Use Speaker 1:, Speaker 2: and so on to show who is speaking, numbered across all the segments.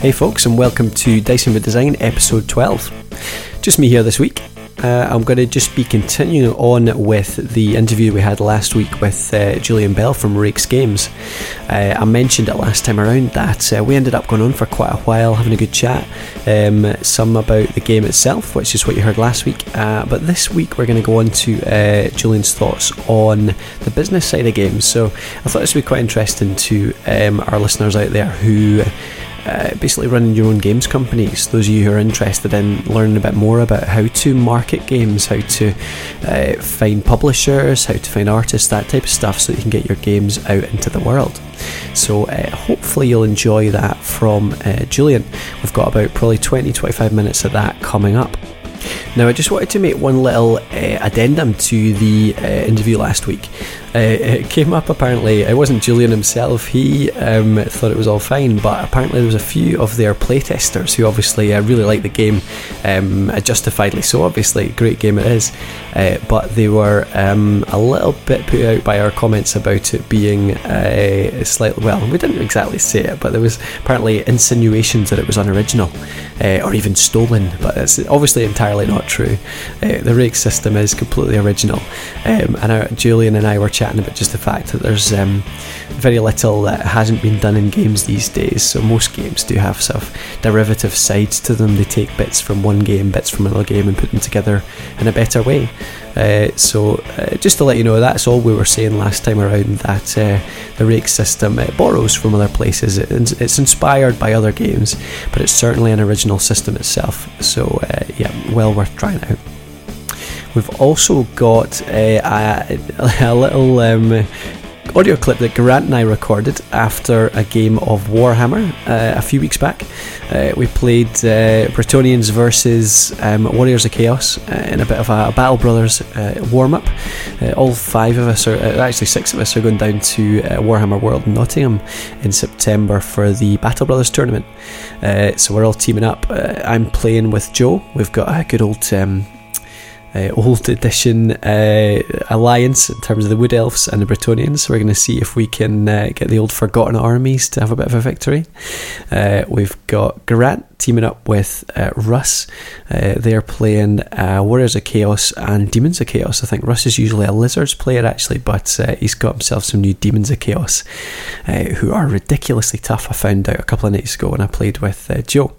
Speaker 1: Hey, folks, and welcome to Dicing with Design, episode 12. Just me here this week. Uh, I'm going to just be continuing on with the interview we had last week with uh, Julian Bell from RAEX Games. Uh, I mentioned it last time around that uh, we ended up going on for quite a while, having a good chat. Um, some about the game itself, which is what you heard last week. Uh, but this week we're going to go on to uh, Julian's thoughts on the business side of games. So I thought this would be quite interesting to um, our listeners out there who uh, basically running your own games companies. Those of you who are interested in learning a bit more about how to market games, how to uh, find publishers, how to find artists, that type of stuff, so you can get your games out into the world. So uh, hopefully you'll enjoy that from uh, Julian. We've got about probably 20 25 minutes of that coming up. Now, I just wanted to make one little uh, addendum to the uh, interview last week. Uh, it came up apparently, it wasn't Julian himself, he um, thought it was all fine, but apparently there was a few of their playtesters who obviously uh, really liked the game, um, justifiably so, obviously, great game it is, uh, but they were um, a little bit put out by our comments about it being uh, slightly, well, we didn't exactly say it, but there was apparently insinuations that it was unoriginal uh, or even stolen, but it's obviously entirely not true. Uh, the RAEX system is completely original, um, and our, Julian and I were chatting about just the fact that there's um, very little that hasn't been done in games these days. So most games do have sort of derivative sides to them. They take bits from one game, bits from another game, and put them together in a better way. Uh, so uh, just to let you know, that's all we were saying last time around. That uh, the RAEX system borrows from other places. it's inspired by other games, but it's certainly an original system itself. So uh, yeah, well worth trying out. We've also got a, a, a little um, audio clip that Grant and I recorded after a game of Warhammer uh, a few weeks back. Uh, we played uh, Bretonnians versus um, Warriors of Chaos uh, in a bit of a, Battle Brothers uh, warm up. Uh, all five of us, are actually six of us, are going down to Warhammer World Nottingham in September for the Battle Brothers tournament. so we're all teaming up. I'm playing with Joe. We've got a good old. Um, uh, old edition uh, alliance in terms of the Wood Elves and the Bretonnians. We're going to see if we can uh, get the old Forgotten armies to have a bit of a victory. Uh, we've got Grant teaming up with uh, Russ. Uh, they're playing Warriors of Chaos and Demons of Chaos. I think Russ is usually a Lizards player actually, but he's got himself some new Demons of Chaos who are ridiculously tough. I found out a couple of nights ago when I played with Joe.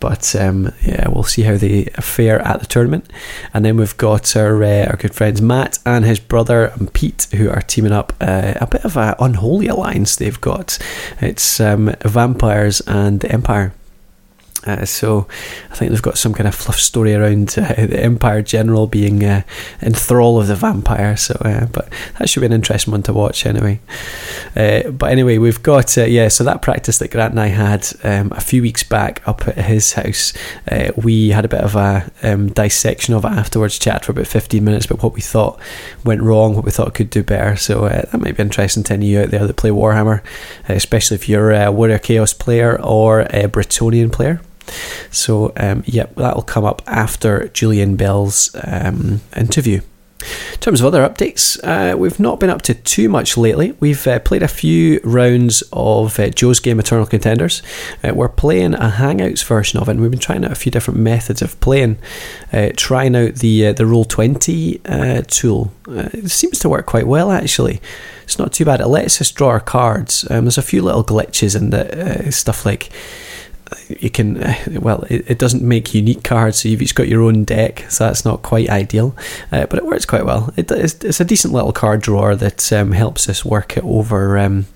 Speaker 1: But um, yeah, we'll see how they fare at the tournament. And then we've got our uh, our good friends Matt and his brother and Pete who are teaming up uh, a bit of an unholy alliance. They've got it's um, vampires and the Empire. Uh, so I think they've got some kind of fluff story around uh, the Empire General being uh, in thrall of the vampire. So, uh, but that should be an interesting one to watch anyway. Uh, but anyway, we've got uh, yeah. So that practice that Grant and I had um, a few weeks back up at his house, we had a bit of a um, dissection of it afterwards. Chat for about fifteen minutes about what we thought went wrong, what we thought could do better. So that might be interesting to any of you out there that play Warhammer, especially if you're a Warrior Chaos player or a Bretonnian player. So, um, yep, that'll come up after Julian Bell's um, interview. In terms of other updates, uh, we've not been up to too much lately. We've uh, played a few rounds of uh, Joe's game Eternal Contenders. Uh, we're playing a Hangouts version of it, and we've been trying out a few different methods of playing. Uh, trying out the uh, the Roll Twenty tool. it seems to work quite well, actually. It's not too bad. It lets us draw our cards. Um, there's a few little glitches in the stuff like you can well it, it, doesn't make unique cards so you've each got your own deck so that's not quite ideal. Uh, but it works quite well. It, it's, it's, a decent little card drawer that um, helps us work it over um,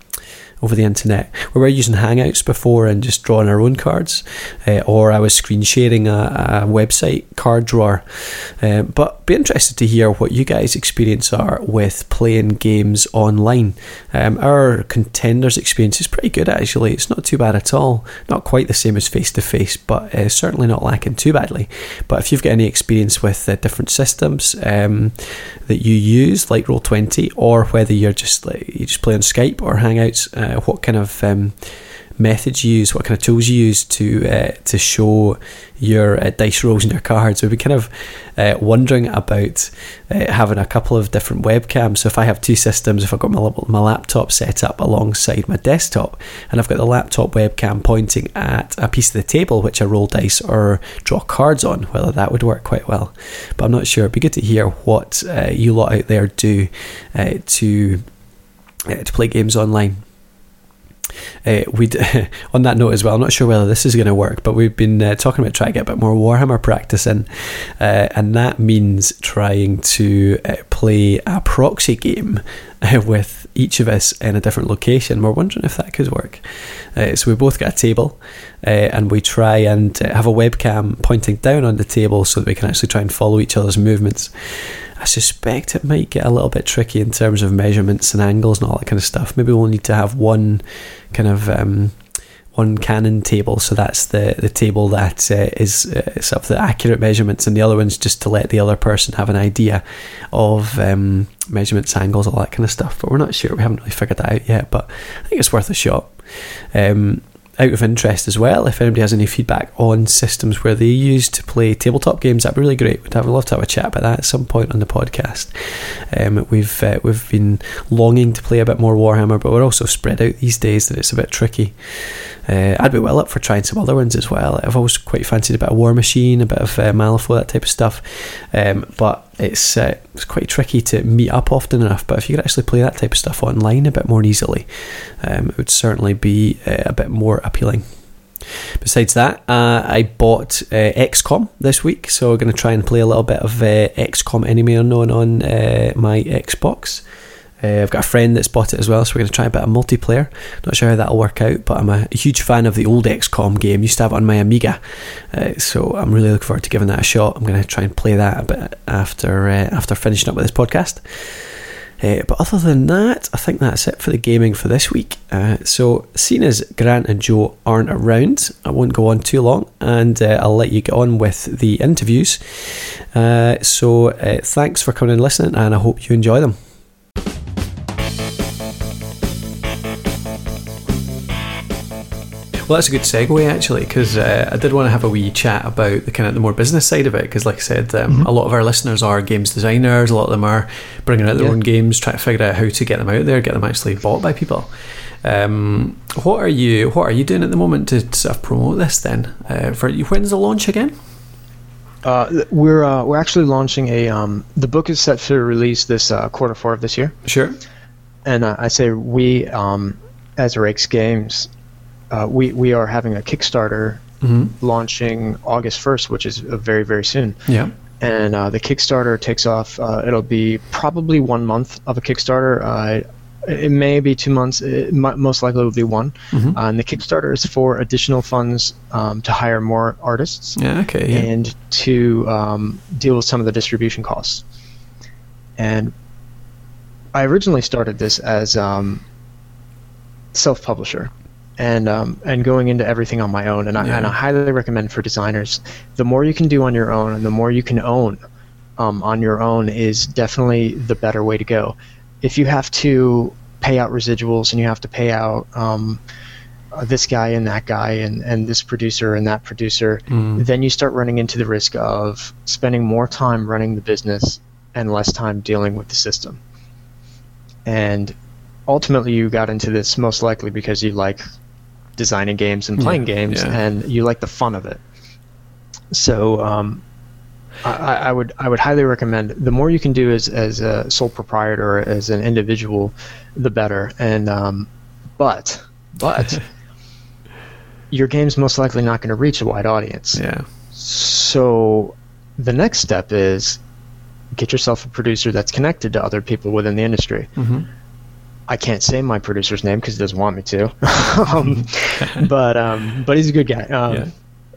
Speaker 1: over the internet. We were using Hangouts before and just drawing our own cards, uh, or I was screen sharing a, a website card drawer. Uh, but be interested to hear what you guys' experience are with playing games online. Um, our contenders experience is pretty good actually. It's not too bad at all. Not quite the same as face to face, but uh, certainly not lacking too badly. But if you've got any experience with uh, different systems um, that you use, like Roll Twenty, or whether you're just like you just play on Skype or Hangouts uh, what kind of um, methods you use, what kind of tools you use to uh, to show your uh, dice rolls and your cards. We've been kind of uh, wondering about uh, having a couple of different webcams. So if I have two systems, if I've got my, my laptop set up alongside my desktop, and I've got the laptop webcam pointing at a piece of the table which I roll dice or draw cards on, whether that would work quite well. But I'm not sure. It'd be good to hear what uh, you lot out there do uh, to to play games online. Uh, we on that note as well. I'm not sure whether this is going to work, but we've been uh, talking about trying to get a bit more Warhammer practice in, uh, and that means trying to uh, play a proxy game with each of us in a different location. We're wondering if that could work. Uh, so we both get a table, and we try and have a webcam pointing down on the table so that we can actually try and follow each other's movements. I suspect it might get a little bit tricky in terms of measurements and angles and all that kind of stuff. Maybe we'll need to have one kind of um, one canon table, so that's the the table that uh, is uh, sort of the accurate measurements, and the other one's just to let the other person have an idea of um, measurements, angles, all that kind of stuff. But we're not sure; we haven't really figured that out yet. But I think it's worth a shot. Um, out of interest as well, if anybody has any feedback on systems where they use to play tabletop games, that'd be really great. We'd have love to have a chat about that at some point on the podcast. Um, we've uh, we've been longing to play a bit more Warhammer, but we're also spread out these days that it's a bit tricky. Uh, I'd be well up for trying some other ones as well. I've always quite fancied a bit of Warmachine, a bit of uh, Malifaux, that type of stuff. Um, but it's uh, it's quite tricky to meet up often enough. But if you could actually play that type of stuff online a bit more easily, um, it would certainly be uh, a bit more appealing. Besides that, uh, I bought uh, XCOM this week, so we're going to try and play a little bit of uh, XCOM Enemy Unknown on uh, my Xbox. Uh, I've got a friend that's bought it as well, so we're going to try a bit of multiplayer. Not sure how that'll work out, but I'm a huge fan of the old XCOM game. Used to have it on my Amiga, uh, so I'm really looking forward to giving that a shot. I'm going to try and play that a bit after uh, after finishing up with this podcast. Uh, but other than that, I think that's it for the gaming for this week. Uh, so, seeing as Grant and Joe aren't around, I won't go on too long and uh, I'll let you get on with the interviews. So, thanks for coming and listening, and I hope you enjoy them. Well, that's a good segue actually, because uh, I did want to have a wee chat about the kind of the more business side of it. Because, like I said, um, mm-hmm. a lot of our listeners are games designers. A lot of them are bringing out their yeah. own games, trying to figure out how to get them out there, get them actually bought by people. Um, what are you What are you doing at the moment to sort of promote this? Then, uh, for when's the launch again?
Speaker 2: Uh, we're uh, we're actually launching a um, the book is set to release this uh, quarter four of this year.
Speaker 1: Sure.
Speaker 2: And uh, I say we um, as RAEX Games uh, we we are having a Kickstarter mm-hmm. launching August first, which is uh, very very soon.
Speaker 1: Yeah.
Speaker 2: And uh, the Kickstarter takes off. Uh, it'll be probably one month of a Kickstarter. Uh, it may be two months. It might, most likely will be one. Mm-hmm. and the Kickstarter is for additional funds um, to hire more artists.
Speaker 1: Yeah. Okay. Yeah.
Speaker 2: And to um, deal with some of the distribution costs. And I originally started this as um, self-publisher and um, and going into everything on my own. And I, yeah. and I highly recommend for designers, the more you can do on your own and the more you can own um, on your own is definitely the better way to go. If you have to pay out residuals and you have to pay out um, uh, this guy and that guy and, and this producer and that producer, mm. then you start running into the risk of spending more time running the business and less time dealing with the system. And ultimately, you got into this most likely because you like designing games and playing yeah, games, yeah. and you like the fun of it. So um, I, I, would I would highly recommend. The more you can do as as a sole proprietor, as an individual, the better. And um, but but your game's most likely not going to reach a wide audience.
Speaker 1: Yeah.
Speaker 2: So the next step is get yourself a producer that's connected to other people within the industry. Mm-hmm I can't say my producer's name because he doesn't want me to. um, but um, but he's a good guy, um, yeah.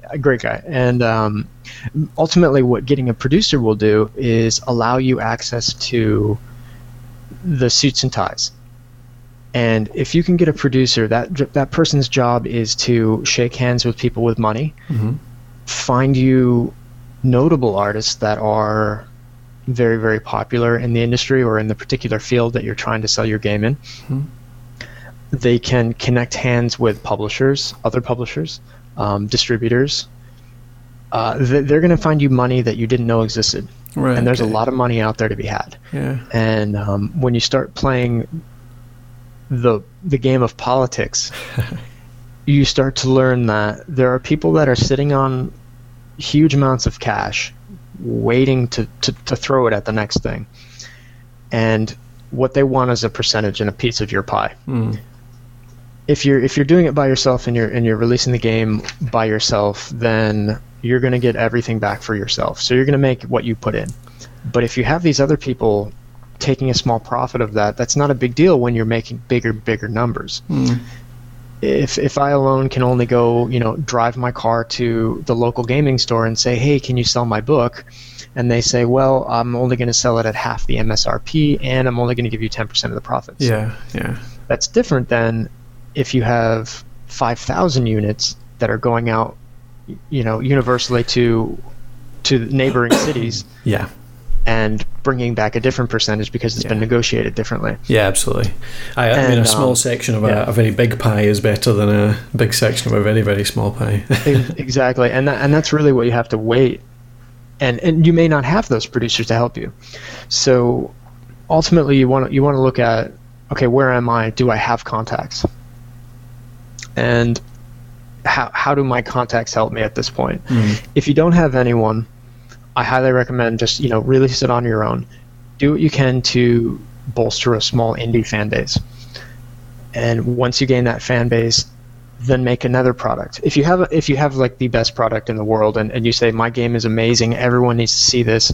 Speaker 2: a great guy, and um, ultimately, what getting a producer will do is allow you access to the suits and ties. And if you can get a producer, that that person's job is to shake hands with people with money, mm-hmm. find you notable artists that are very very popular in the industry or in the particular field that you're trying to sell your game in. Mm-hmm. they can connect hands with publishers, other publishers, um, distributors. Uh, they- they're going to find you money that you didn't know existed,
Speaker 1: Right.
Speaker 2: and there's
Speaker 1: okay.
Speaker 2: a lot of money out there to be had.
Speaker 1: Yeah.
Speaker 2: And um, when you start playing the the game of politics, you start to learn that there are people that are sitting on huge amounts of cash, waiting to, to, to throw it at the next thing. And what they want is a percentage and a piece of your pie.
Speaker 1: Mm.
Speaker 2: If you're if you're doing it by yourself and you're and you're releasing the game by yourself, then you're going to get everything back for yourself. So you're going to make what you put in. But if you have these other people taking a small profit of that, that's not a big deal when you're making bigger, bigger numbers.
Speaker 1: Mm.
Speaker 2: If if I alone can only go, you know, drive my car to the local gaming store and say, "Hey, can you sell my book?" and they say, "Well, I'm only going to sell it at half the MSRP, and I'm only going to give you 10% of the profits."
Speaker 1: Yeah. Yeah.
Speaker 2: That's different than if you have 5,000 units that are going out, you know, universally to to neighboring cities
Speaker 1: Yeah.
Speaker 2: And bringing back a different percentage because it's been negotiated differently.
Speaker 1: Yeah, absolutely. I, I mean, a small
Speaker 2: um,
Speaker 1: section of
Speaker 2: yeah.
Speaker 1: a, a very big pie is better than a big section of a very, very small pie.
Speaker 2: Exactly, and that, and that's really what you have to wait, and and you may not have those producers to help you. So ultimately, you want to you want to look at okay, where am I? Do I have contacts? And how how do my contacts help me at this point?
Speaker 1: Mm.
Speaker 2: If you don't have anyone, I highly recommend just you know release it on your own. Do what you can to bolster a small indie fan base, and once you gain that fan base, then make another product. If you have if you have like the best product in the world, and, and you say my game is amazing, everyone needs to see this,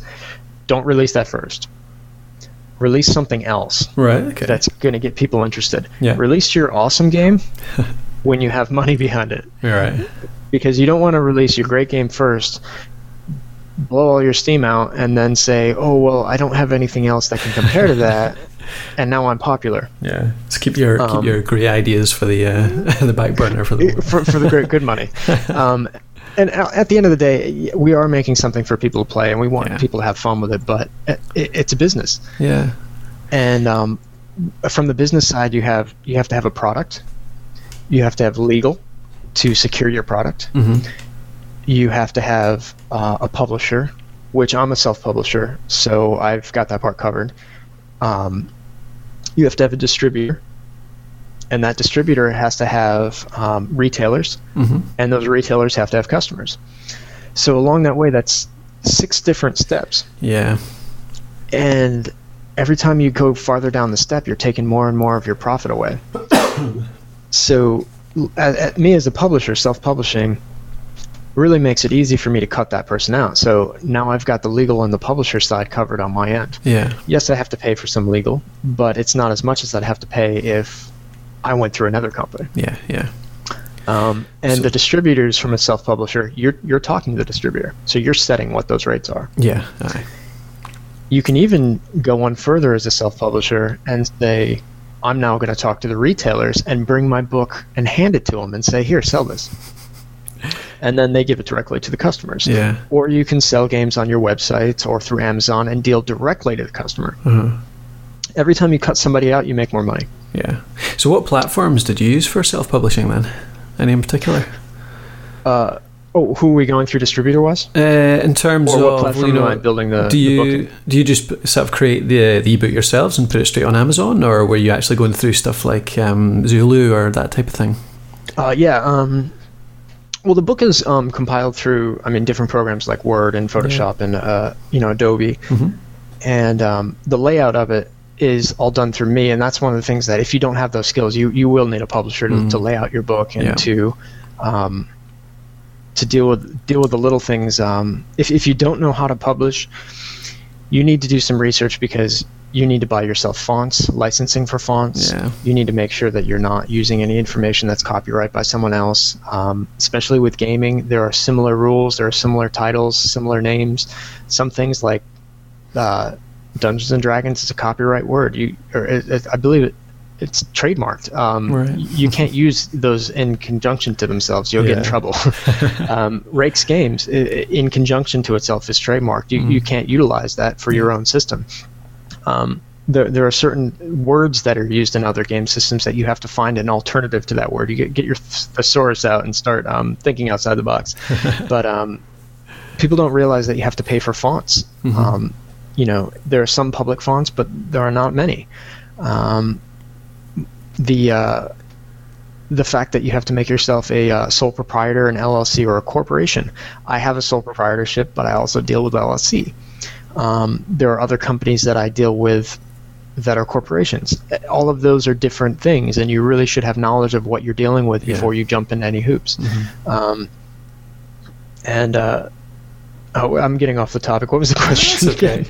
Speaker 2: don't release that first. Release something else
Speaker 1: Right. Okay.
Speaker 2: that's going to get people interested.
Speaker 1: Yeah.
Speaker 2: Release your awesome game when you have money behind it
Speaker 1: You're right.
Speaker 2: because you don't want to release your great game first, blow all your steam out, and then say, "Oh well, I don't have anything else that can compare to that," and now I'm popular
Speaker 1: Yeah. Just keep your keep
Speaker 2: Um,
Speaker 1: your great ideas for the uh, the back burner for the
Speaker 2: for, for the great good money. Um, and at the end of the day, we are making something for people to play, and we want
Speaker 1: Yeah.
Speaker 2: people to have fun with it. But it, it's a business,
Speaker 1: Yeah.
Speaker 2: and um, from the business side, you have you have to have a product, you have to have legal to secure your product.
Speaker 1: hmm
Speaker 2: you have to have uh, a publisher, which I'm a self-publisher, so I've got that part covered. Um, you have to have a distributor, and that distributor has to have um, retailers,
Speaker 1: hmm
Speaker 2: and those retailers have to have customers. So along that way, that's six different steps,
Speaker 1: Yeah.
Speaker 2: and every time you go farther down the step, you're taking more and more of your profit away. so, at, at me as a publisher, self-publishing really makes it easy for me to cut that person out. So now I've got the legal and the publisher side covered on my end.
Speaker 1: Yeah.
Speaker 2: Yes, I have to pay for some legal, but it's not as much as I'd have to pay if I went through another company.
Speaker 1: Yeah. Yeah.
Speaker 2: Um, and
Speaker 1: So-
Speaker 2: the distributors from a self-publisher, you're you're talking to the distributor, so you're setting what those rates are.
Speaker 1: Yeah. Aye.
Speaker 2: You can even go one further as a self-publisher and say, I'm now going to talk to the retailers and bring my book and hand it to them and say, here, sell this. And then they give it directly to the customers.
Speaker 1: Yeah.
Speaker 2: Or you can sell games on your website or through Amazon and deal directly to the customer.
Speaker 1: Uh-huh.
Speaker 2: Every time you cut somebody out, you make more money.
Speaker 1: Yeah. So, what platforms did you use for self-publishing then? Any in particular?
Speaker 2: Uh, oh, who are we going through distributor wise?
Speaker 1: Uh, in terms
Speaker 2: Or
Speaker 1: of
Speaker 2: platform
Speaker 1: you know,
Speaker 2: building the,
Speaker 1: do you
Speaker 2: in?
Speaker 1: do you just sort of create the the ebook yourselves and put it straight on Amazon, or were you actually going through stuff like um, Lulu or that type of thing?
Speaker 2: Uh, yeah. Um, well, the book is um, compiled through, I mean, different programs like Word and Photoshop and uh, you know Adobe,
Speaker 1: Mhm.
Speaker 2: and um, the layout of it is all done through me. And that's one of the things that if you don't have those skills, you you will need a publisher to, to lay out your book and
Speaker 1: Yeah.
Speaker 2: to um, to deal with deal with the little things. Um, if if you don't know how to publish, you need to do some research because you need to buy yourself fonts, licensing for fonts.
Speaker 1: Yeah.
Speaker 2: You need to make sure that you're not using any information that's copyright by someone else. Um, especially with gaming, there are similar rules, there are similar titles, similar names. Some things like uh, Dungeons and Dragons is a copyright word. You, or it, it, I believe it, it's trademarked. Um,
Speaker 1: Right.
Speaker 2: You can't use those in conjunction to themselves. You'll get in trouble. um, RAEX Games, in conjunction to itself, is trademarked. You,
Speaker 1: Mm-hmm.
Speaker 2: you can't utilize that for your own system. Um, there, there are certain words that are used in other game systems that you have to find an alternative to that word. You get, get your thesaurus out and start um, thinking outside the box. but um, people don't realize that you have to pay for fonts.
Speaker 1: Mhm.
Speaker 2: Um, you know, there are some public fonts, but there are not many. Um, the uh, the fact that you have to make yourself a uh, sole proprietor, an LLC, or a corporation. I have a sole proprietorship, but I also deal with LLC. Um, there are other companies that I deal with that are corporations. All of those are different things, and you really should have knowledge of what you're dealing with
Speaker 1: Yeah.
Speaker 2: before you jump into any hoops.
Speaker 1: Mhm.
Speaker 2: Um, and uh, oh, I'm getting off the topic. What was the question?
Speaker 1: Okay.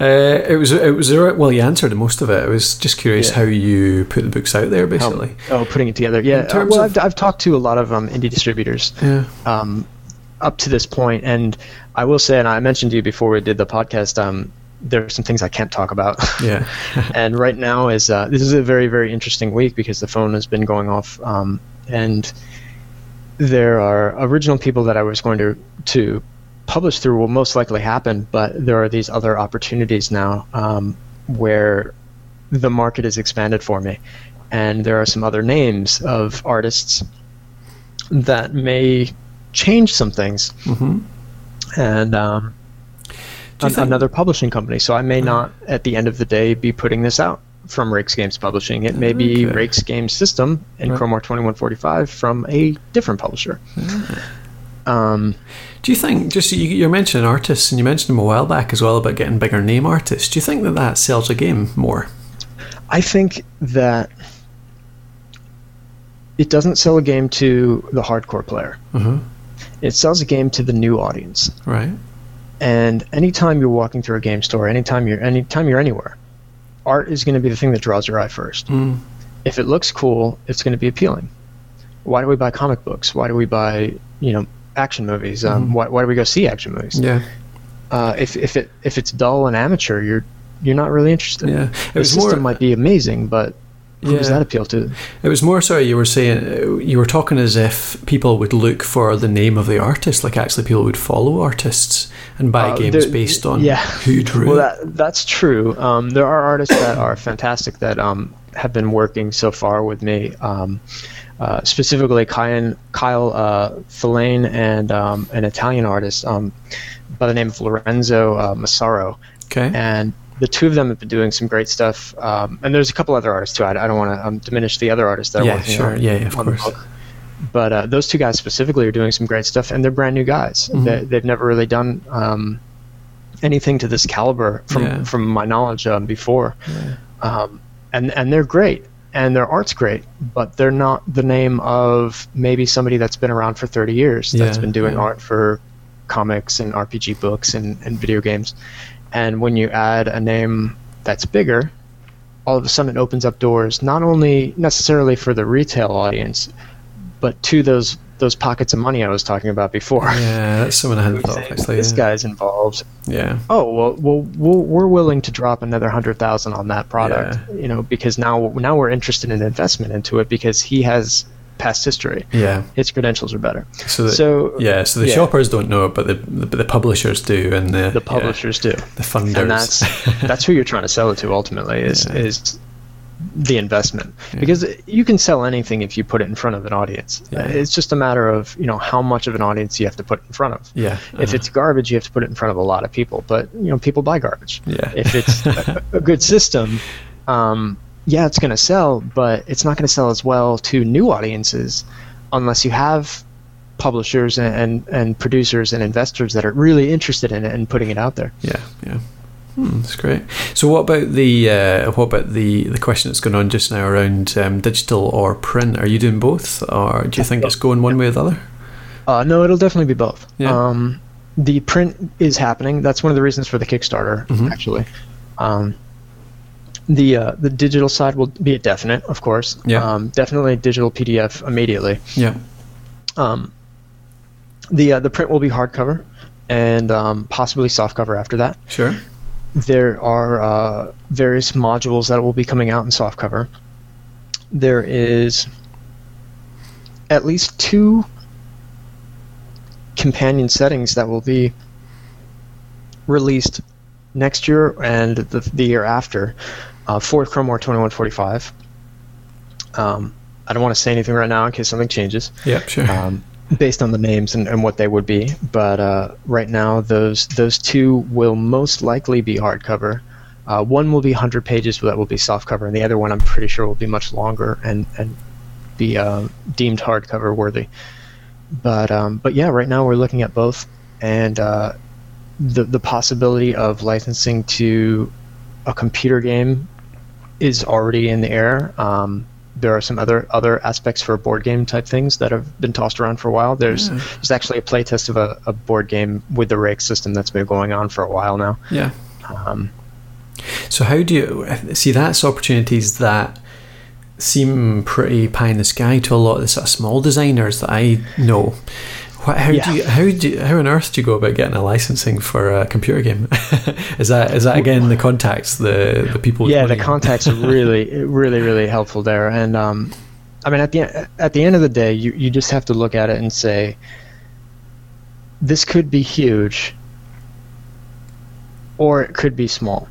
Speaker 1: Uh, it was it was well. You answered most of it. I was just curious
Speaker 2: Yeah.
Speaker 1: how you put the books out there,
Speaker 2: How-
Speaker 1: basically.
Speaker 2: oh, putting it together. Yeah. Uh, well, I've, I've talked to a lot of um, indie distributors
Speaker 1: Yeah.
Speaker 2: um, up to this point, and I will say, and I mentioned to you before we did the podcast, um, there are some things I can't talk about.
Speaker 1: Yeah.
Speaker 2: and right now is uh, this is a very very interesting week because the phone has been going off, um, and there are original people that I was going to to publish through will most likely happen, but there are these other opportunities now um, where the market is expanded for me, and there are some other names of artists that may change some things,
Speaker 1: hmm
Speaker 2: and um, an-
Speaker 1: think-
Speaker 2: another publishing company. So I may not, at the end of the day, be putting this out from RAEX Games Publishing. It may be
Speaker 1: Okay.
Speaker 2: RAEX Games System and
Speaker 1: Right.
Speaker 2: Chrome War 2145 from a different publisher. Um,
Speaker 1: Do you think just you, you're mentioning artists, and you mentioned them a while back as well about getting bigger name artists? Do you think that that sells a game more?
Speaker 2: I think that it doesn't sell a game to the hardcore player.
Speaker 1: Uh-huh.
Speaker 2: It sells a game to the new audience.
Speaker 1: Right.
Speaker 2: And anytime you're walking through a game store, anytime you're anytime you're anywhere, art is going to be the thing that draws your eye first.
Speaker 1: Mm.
Speaker 2: If it looks cool, it's going to be appealing. Why do we buy comic books? Why do we buy you know action movies? Um,
Speaker 1: Mhm.
Speaker 2: why, why do we go see action movies?
Speaker 1: Yeah.
Speaker 2: Uh, if if it if it's dull and amateur, you're you're not really interested.
Speaker 1: Yeah. It
Speaker 2: The system
Speaker 1: more.
Speaker 2: might be amazing, but who does that appeal to?
Speaker 1: It was more. Sorry, you were saying you were talking as if people would look for the name of the artist, like actually people would follow artists and buy
Speaker 2: Uh,
Speaker 1: games based on
Speaker 2: yeah.
Speaker 1: who drew.
Speaker 2: Well, that that's true. Um, there are artists that are fantastic that um, have been working so far with me. Um, uh, specifically, Kyle, Kyle uh, Filane and um, an Italian artist um, by the name of Lorenzo uh, Massaro,
Speaker 1: okay.
Speaker 2: and the two of them have been doing some great stuff. Um, and there's a couple other artists too. I, I don't want to um, diminish the other artists that are
Speaker 1: Yeah,
Speaker 2: working
Speaker 1: sure.
Speaker 2: on,
Speaker 1: Yeah, yeah, of
Speaker 2: on the
Speaker 1: course.
Speaker 2: book. But uh, those two guys specifically are doing some great stuff, and they're brand new guys.
Speaker 1: Mhm.
Speaker 2: They, they've never really done um, anything to this caliber, from
Speaker 1: Yeah.
Speaker 2: from my knowledge um, before. Um, and and they're great, and their art's great, but they're not the name of maybe somebody that's been around for 30 years that's
Speaker 1: Yeah,
Speaker 2: been doing
Speaker 1: yeah.
Speaker 2: art for comics and RPG books and, and video games. And when you add a name that's bigger, all of a sudden it opens up doors not only necessarily for the retail audience, but to those those pockets of money I was talking about before.
Speaker 1: Yeah, that's someone I hadn't thought of. Actually,
Speaker 2: this
Speaker 1: yeah.
Speaker 2: guy's involved.
Speaker 1: Yeah.
Speaker 2: Oh well, well, we're willing to drop another hundred thousand on that product, yeah. you know, because now now we're interested in investment into it because he has past history.
Speaker 1: Yeah.
Speaker 2: His credentials are better.
Speaker 1: So, the,
Speaker 2: So
Speaker 1: yeah, so the
Speaker 2: yeah.
Speaker 1: shoppers don't know it, but the, the but the publishers do, and the
Speaker 2: the
Speaker 1: yeah,
Speaker 2: publishers do,
Speaker 1: the funders.
Speaker 2: and that's that's who you're trying to sell it to ultimately is
Speaker 1: Yeah.
Speaker 2: is the investment
Speaker 1: Yeah.
Speaker 2: because you can sell anything if you put it in front of an audience.
Speaker 1: Yeah.
Speaker 2: It's just a matter of you know how much of an audience you have to put in front of.
Speaker 1: yeah.
Speaker 2: If
Speaker 1: uh-huh.
Speaker 2: it's garbage, you have to put it in front of a lot of people. But you know, people buy garbage.
Speaker 1: yeah,
Speaker 2: If it's a, a good system, um, yeah, it's going to sell, but it's not going to sell as well to new audiences unless you have publishers and, and, and producers and investors that are really interested in it and putting it out there.
Speaker 1: yeah, yeah. Hmm, that's great. So, what about the uh, what about the the question that's going on just now around um, digital or print? Are you doing both, or do you think it's going one way or the other?
Speaker 2: Uh, no, it'll definitely be both.
Speaker 1: Yeah.
Speaker 2: Um, the print is happening. That's one of the reasons for the Kickstarter,
Speaker 1: Mhm.
Speaker 2: actually. Um, the uh, the digital side will be a definite, of course.
Speaker 1: Yeah.
Speaker 2: Um, definitely digital PDF immediately.
Speaker 1: Yeah.
Speaker 2: Um, the uh, the print will be hardcover, and um, possibly softcover after that.
Speaker 1: Sure.
Speaker 2: There are uh, various modules that will be coming out in softcover. There is at least two companion settings that will be released next year and the, the year after uh, for Chrome War 2145. Um, I don't want to say anything right now in case something changes.
Speaker 1: Yeah, sure.
Speaker 2: Um, based on the names and, and what they would be, but uh, right now those those two will most likely be hardcover. Uh, one will be 100 pages, but that will be softcover, and the other one I'm pretty sure will be much longer and and be uh, deemed hardcover worthy. But um, but yeah, right now we're looking at both, and uh, the the possibility of licensing to a computer game is already in the air. Um, there are some other other aspects for board game type things that have been tossed around for a while. There's
Speaker 1: Yeah.
Speaker 2: there's actually a playtest of a, a board game with the RAEX system that's been going on for a while now.
Speaker 1: yeah.
Speaker 2: Um,
Speaker 1: So how do you see that's opportunities that seem pretty pie in the sky to a lot of the sort of small designers that I know. What, how
Speaker 2: Yeah.
Speaker 1: do you, how do you, how on earth do you go about getting a licensing for a computer game? is that is that again the contacts the the people?
Speaker 2: yeah, the contacts are really, really, really helpful there. And um, I mean, at the at the end of the day, you you just have to look at it and say, this could be huge, or it could be small.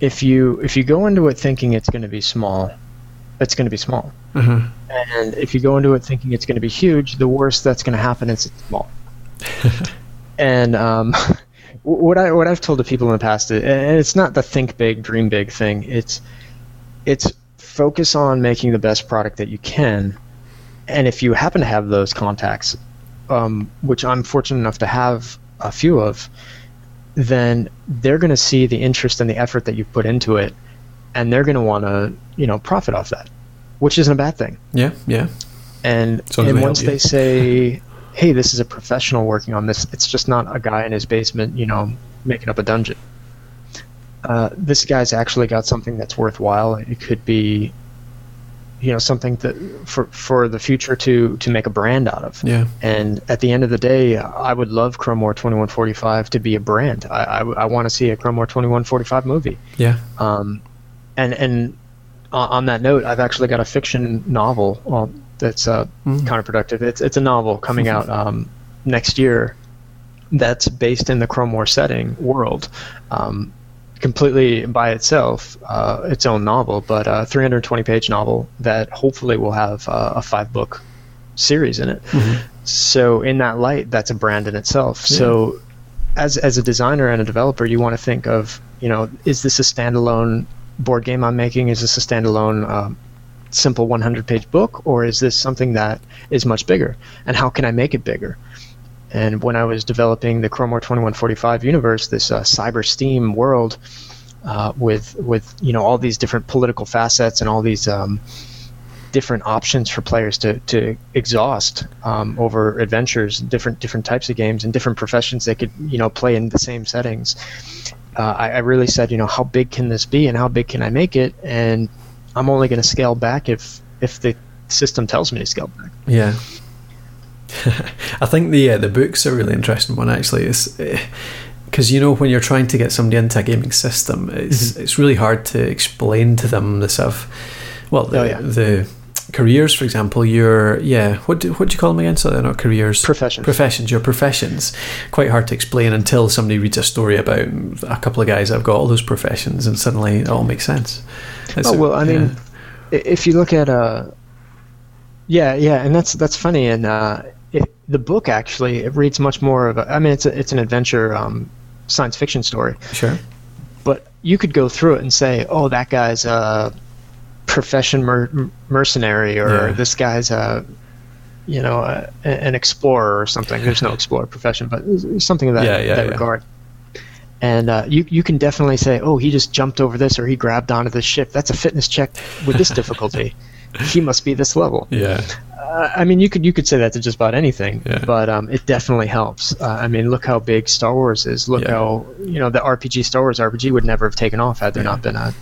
Speaker 2: If you if you go into it thinking it's going to be small, it's going to be small.
Speaker 1: Uh-huh.
Speaker 2: And if you go into it thinking it's going to be huge, the worst that's going to happen is it's small. and um, what I what I've told the people in the past, is, and it's not the think big, dream big thing. It's it's focus on making the best product that you can, and if you happen to have those contacts, um, which I'm fortunate enough to have a few of, then they're going to see the interest and the effort that you've put into it, and they're going to want to you know profit off that, which isn't a bad thing.
Speaker 1: Yeah, yeah,
Speaker 2: And
Speaker 1: As long as
Speaker 2: and once they say, "Hey, this is a professional working on this," it's just not a guy in his basement, you know, making up a dungeon. Uh, this guy's actually got something that's worthwhile. It could be, you know, something that for for the future to to make a brand out of.
Speaker 1: yeah,
Speaker 2: And at the end of the day, I would love Chrome War 2145 to be a brand. I, I, want to see a Chrome War 2145 movie.
Speaker 1: yeah.
Speaker 2: Um, and and uh, on that note, I've actually got a fiction novel well, that's uh,
Speaker 1: Mm.
Speaker 2: counterproductive. It's it's a novel coming out um, next year that's based in the Chrome War setting world. Um, completely by itself, uh, its own novel, but a 320 page novel that hopefully will have uh, a five book series in it. So in that light, that's a brand in itself. So as as a designer and a developer, you want to think of you know is this a standalone board game I'm making? Is this a standalone um, simple 100 page book, or is this something that is much bigger? And how can I make it bigger? And when I was developing the Chrome War 2145 universe, this uh, cyber steam world uh, with with you know all these different political facets and all these um, different options for players to, to exhaust um, over adventures, different different types of games and different professions they could you know play in the same settings. Uh, I, I really said, you know, how big can this be and how big can I make it? And I'm only going to scale back if if the system tells me to scale back.
Speaker 1: Yeah. I think the uh, the book's a really interesting one actually. Is because you know when you're trying to get somebody into a gaming system, it's
Speaker 2: Mm-hmm.
Speaker 1: it's really hard to explain to them the sort of well the,
Speaker 2: Oh, yeah.
Speaker 1: the careers, for example. Your yeah, what do, what do you call them again? So they're not careers.
Speaker 2: Professions.
Speaker 1: Professions. Your professions. Quite hard to explain until somebody reads a story about a couple of guys that have got all those professions, and suddenly it all makes sense. It's
Speaker 2: Oh well, I mean,
Speaker 1: yeah.
Speaker 2: i- if you look at uh, yeah, yeah, and that's that's funny. And uh, it, the book actually it reads much more of. A, I mean, it's a, it's an adventure um, science fiction story,
Speaker 1: sure.
Speaker 2: but you could go through it and say, oh, that guy's a profession mer- mercenary, or
Speaker 1: Yeah.
Speaker 2: this guy's a you know a, an explorer or something. There's no explorer profession, but something of that,
Speaker 1: Yeah, yeah,
Speaker 2: that regard. And uh, you you can definitely say, oh, he just jumped over this or he grabbed onto this ship. That's a fitness check with this difficulty. he must be this level.
Speaker 1: Yeah.
Speaker 2: Uh, I mean, you could you could say that to just about anything,
Speaker 1: Yeah.
Speaker 2: but um, it definitely helps. Uh, I mean, look how big Star Wars is. Look
Speaker 1: Yeah.
Speaker 2: how you know the RPG Star Wars RPG would never have taken off had there
Speaker 1: Yeah.
Speaker 2: not been a,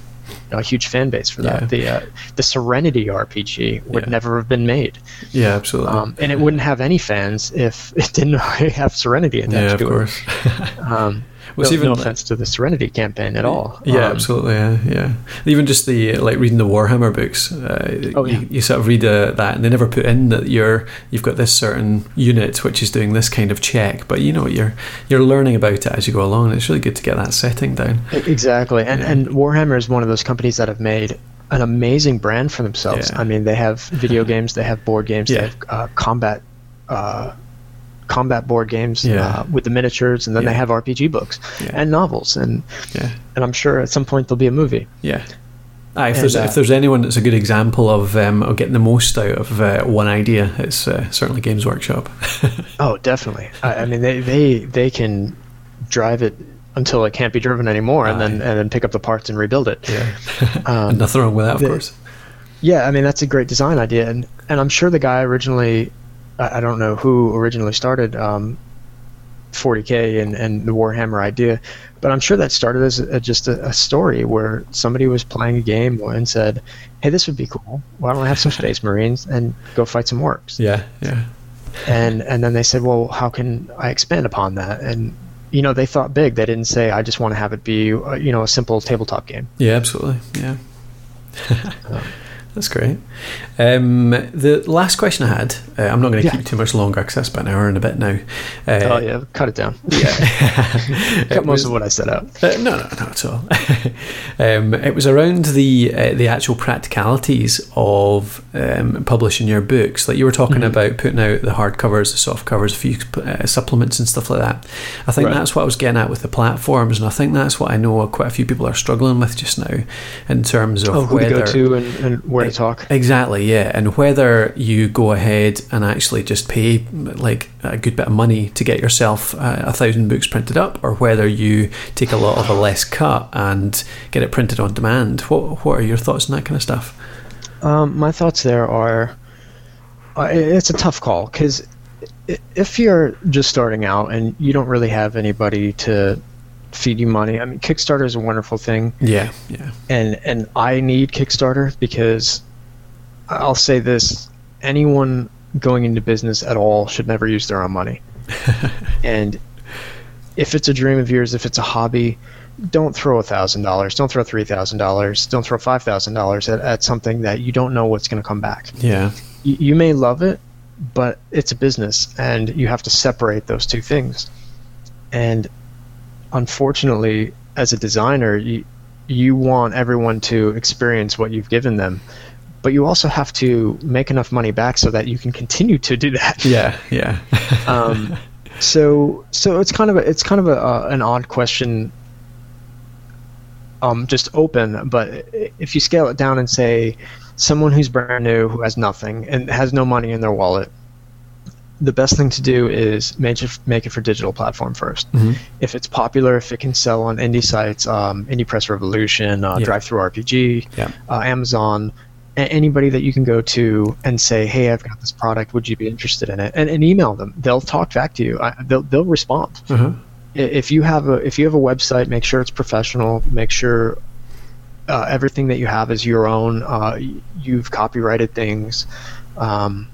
Speaker 2: know, a huge fan base for that.
Speaker 1: Yeah.
Speaker 2: The uh, the Serenity RPG would
Speaker 1: Yeah.
Speaker 2: never have been made,
Speaker 1: Yeah. Absolutely.
Speaker 2: um, and it wouldn't have any fans if it didn't have Serenity attached
Speaker 1: yeah, of
Speaker 2: to
Speaker 1: course.
Speaker 2: it. Um, no, even, no offense to the Serenity campaign at all.
Speaker 1: Yeah, um, absolutely. Yeah, yeah. Even just the like reading the Warhammer books. Uh, oh, yeah. you, you, sort of read uh, that, and they never put in that you're you've got this certain unit which is doing this kind of check, but you know you're you're learning about it as you go along. And it's really good to get that setting down.
Speaker 2: Exactly, and yeah. and Warhammer is one of those companies that have made an amazing brand for themselves. Yeah. I mean, they have video games, they have board games, they have uh, combat uh, combat board games yeah. uh, with the miniatures, and then yeah. they have RPG books yeah. and novels, and and I'm sure at some point there'll be a movie.
Speaker 1: Yeah. Ah, if and, there's uh, if there's anyone that's a good example of, um, of getting the most out of uh, one idea, it's uh, certainly Games Workshop.
Speaker 2: oh, definitely. I, I, mean, they, they they can drive it until it can't be driven anymore, and then and then pick up the parts and rebuild it.
Speaker 1: Yeah, um, nothing wrong with that, of course.
Speaker 2: Yeah, I mean that's a great design idea, and and I'm sure the guy originally I don't know who originally started um, 40k and, and the Warhammer idea, but I'm sure that started as a, just a, a, story where somebody was playing a game and said, "Hey, this would be cool. Why don't I have some Space Marines and go fight some orcs?"
Speaker 1: Yeah, yeah.
Speaker 2: And and then they said, "Well, how can I expand upon that?" And you know, they thought big. They didn't say, "I just want to have it be, uh, you know, a simple tabletop game."
Speaker 1: Yeah, absolutely. Yeah. um, that's great. Um, the last question I had, uh, I'm not going to yeah. keep too much longer because that's about an hour and a bit now.
Speaker 2: Uh, oh yeah, cut it down. Yeah, cut most was, of what I set out.
Speaker 1: Uh, no, no, not at all. um, it was around the uh, the actual practicalities of um, publishing your books. Like you were talking mm-hmm. about putting out the hardcovers, the soft covers, a few uh, supplements and stuff like that. I think right. that's what I was getting at with the platforms, and I think that's what I know quite a few people are struggling with just now in terms of
Speaker 2: oh, who whether, to go to and, and where to talk.
Speaker 1: Exactly, yeah. And whether you go ahead and actually just pay like a good bit of money to get yourself uh, a thousand books printed up, or whether you take a lot of a less cut and get it printed on demand. What What are your thoughts on that kind of stuff?
Speaker 2: Um, my thoughts there are, uh, it's a tough call because if you're just starting out and you don't really have anybody to feed you money. I mean, Kickstarter is a wonderful thing.
Speaker 1: Yeah, yeah.
Speaker 2: And and I need Kickstarter because I'll say this: anyone going into business at all should never use their own money. and if it's a dream of yours, if it's a hobby, don't throw a thousand dollars, don't throw three thousand dollars, don't throw five thousand dollars at something that you don't know what's going to come back.
Speaker 1: Yeah,
Speaker 2: you, you may love it, but it's a business, and you have to separate those two things. And unfortunately, as a designer, you you want everyone to experience what you've given them, but you also have to make enough money back so that you can continue to do that.
Speaker 1: Yeah, yeah.
Speaker 2: um, so so it's kind of a, it's kind of a, uh, an odd question. Um, just open, but if you scale it down and say someone who's brand new who has nothing and has no money in their wallet the best thing to do is make it, make it for digital platform 1st mm-hmm. If it's popular, if it can sell on indie sites, um, Indie Press Revolution, uh, yeah. RPG, yeah. uh, Amazon, a- anybody that you can go to and say, "Hey, I've got this product. Would you be interested in it?" and, and email them. They'll talk back to you. I, they'll they'll respond. Mm-hmm. If you have a if you have a website, make sure it's professional. Make sure uh, everything that you have is your own. Uh, you've copyrighted things. Um,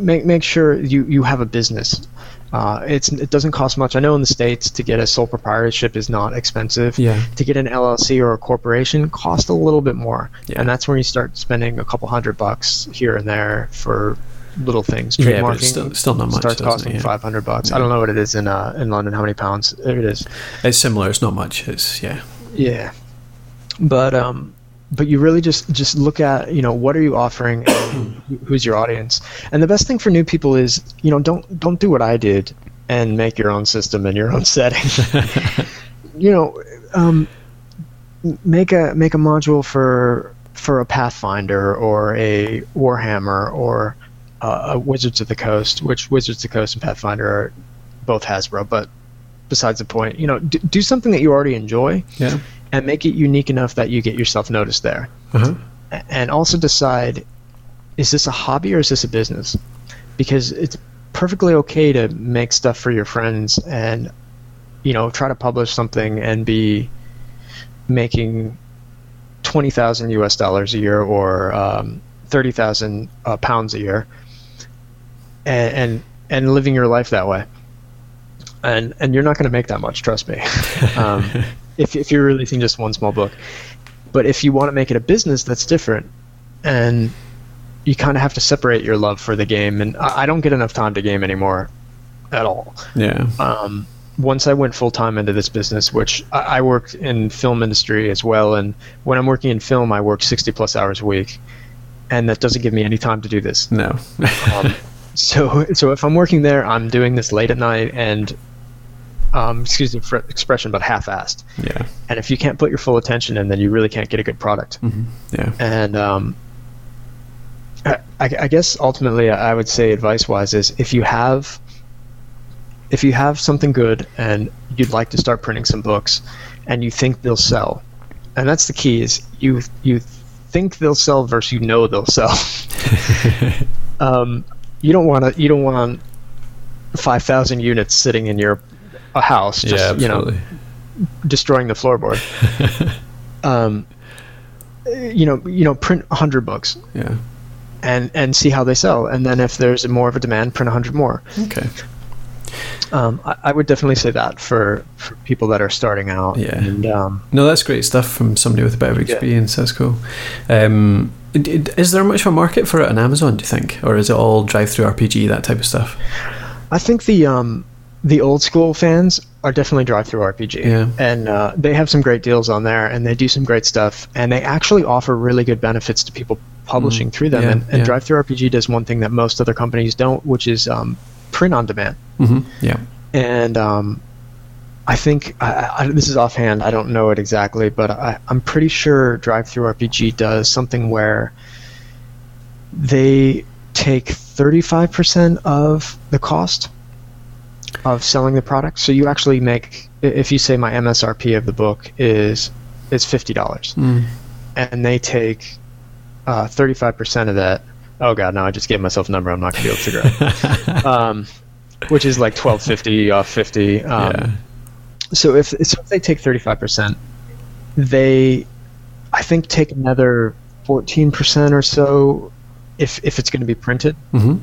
Speaker 2: make make sure you, you have a business. Uh, it's it doesn't cost much. I know in the states to get a sole proprietorship is not expensive.
Speaker 1: Yeah.
Speaker 2: To get an LLC or a corporation costs a little bit more, yeah. and that's when you start spending a couple hundred bucks here and there for little things.
Speaker 1: Yeah, but still, still not much.
Speaker 2: It starts costing
Speaker 1: yeah.
Speaker 2: five hundred bucks. Yeah. I don't know what it is in uh, in London. How many pounds it is?
Speaker 1: It's similar. It's not much. It's yeah.
Speaker 2: Yeah, but um, but you really just just look at you know what are you offering who's your audience. And the best thing for new people is you know don't don't do what i did and make your own system in your own setting. You know um, make a make a module for for a pathfinder or a warhammer or uh, a wizards of the coast which wizards of the coast and pathfinder are both hasbro but besides the point you know do, do something that you already enjoy.
Speaker 1: Yeah
Speaker 2: and make it unique enough that you get yourself noticed there. Uh-huh. And also decide is this a hobby or is this a business? Because it's perfectly okay to make stuff for your friends and you know try to publish something and be making 20,000 US dollars a year or um, 30,000 uh, pounds a year and, and and living your life that way and and you're not going to make that much. Trust me. Um, if if you're releasing just one small book, but if you want to make it a business, that's different, and you kind of have to separate your love for the game. And I, I don't get enough time to game anymore, at all.
Speaker 1: Yeah.
Speaker 2: Um, once I went full time into this business, which I, I worked in film industry as well, and when I'm working in film, I work 60 plus hours a week, and that doesn't give me any time to do this.
Speaker 1: No.
Speaker 2: Um, so so if I'm working there, I'm doing this late at night and um, excuse the fr- expression, but half-assed.
Speaker 1: yeah.
Speaker 2: And if you can't put your full attention in, then you really can't get a good product.
Speaker 1: hmm Yeah.
Speaker 2: And um, I, I guess ultimately, I would say advice-wise is if you have if you have something good and you'd like to start printing some books, and you think they'll sell, and that's the key is you you think they'll sell versus you know they'll sell. um, you don't want to you don't want five thousand units sitting in your a house just
Speaker 1: yeah,
Speaker 2: you know destroying the floorboard. um, you know, you know, print hundred books
Speaker 1: yeah.
Speaker 2: and and see how they sell, and then if there's more of a demand, print hundred more.
Speaker 1: Okay.
Speaker 2: Um, I, I would definitely say that for, for people that are starting out.
Speaker 1: Yeah.
Speaker 2: And um,
Speaker 1: No, that's great stuff from somebody with a bit of experience. That's cool. Um, is there much of a market for it on Amazon? Do you think, or is it all DriveThruRPG that type of stuff?
Speaker 2: I think the um, the old school fans are definitely DriveThruRPG.
Speaker 1: Yeah.
Speaker 2: And uh, they have some great deals on there, and they do some great stuff, and they actually offer really good benefits to people publishing
Speaker 1: Mm,
Speaker 2: through them.
Speaker 1: yeah,
Speaker 2: and and
Speaker 1: yeah.
Speaker 2: DriveThruRPG does one thing that most other companies don't, which is um, print on demand.
Speaker 1: hmm Yeah.
Speaker 2: and um, I think I, I, this is offhand. I don't know it exactly, but I, I'm pretty sure DriveThruRPG does something where they take 35% of the cost of selling the product. So you actually make if you say my MSRP of the book is is fifty dollars,
Speaker 1: Mm.
Speaker 2: and they take uh, 35% of that. Oh god, no! I just gave myself a number. I'm not gonna be able to figure out um, which is like twelve fifty off fifty. Um,
Speaker 1: yeah.
Speaker 2: So if so if they take thirty five percent, they, I think, take another fourteen percent or so, if if it's going to be printed.
Speaker 1: hmm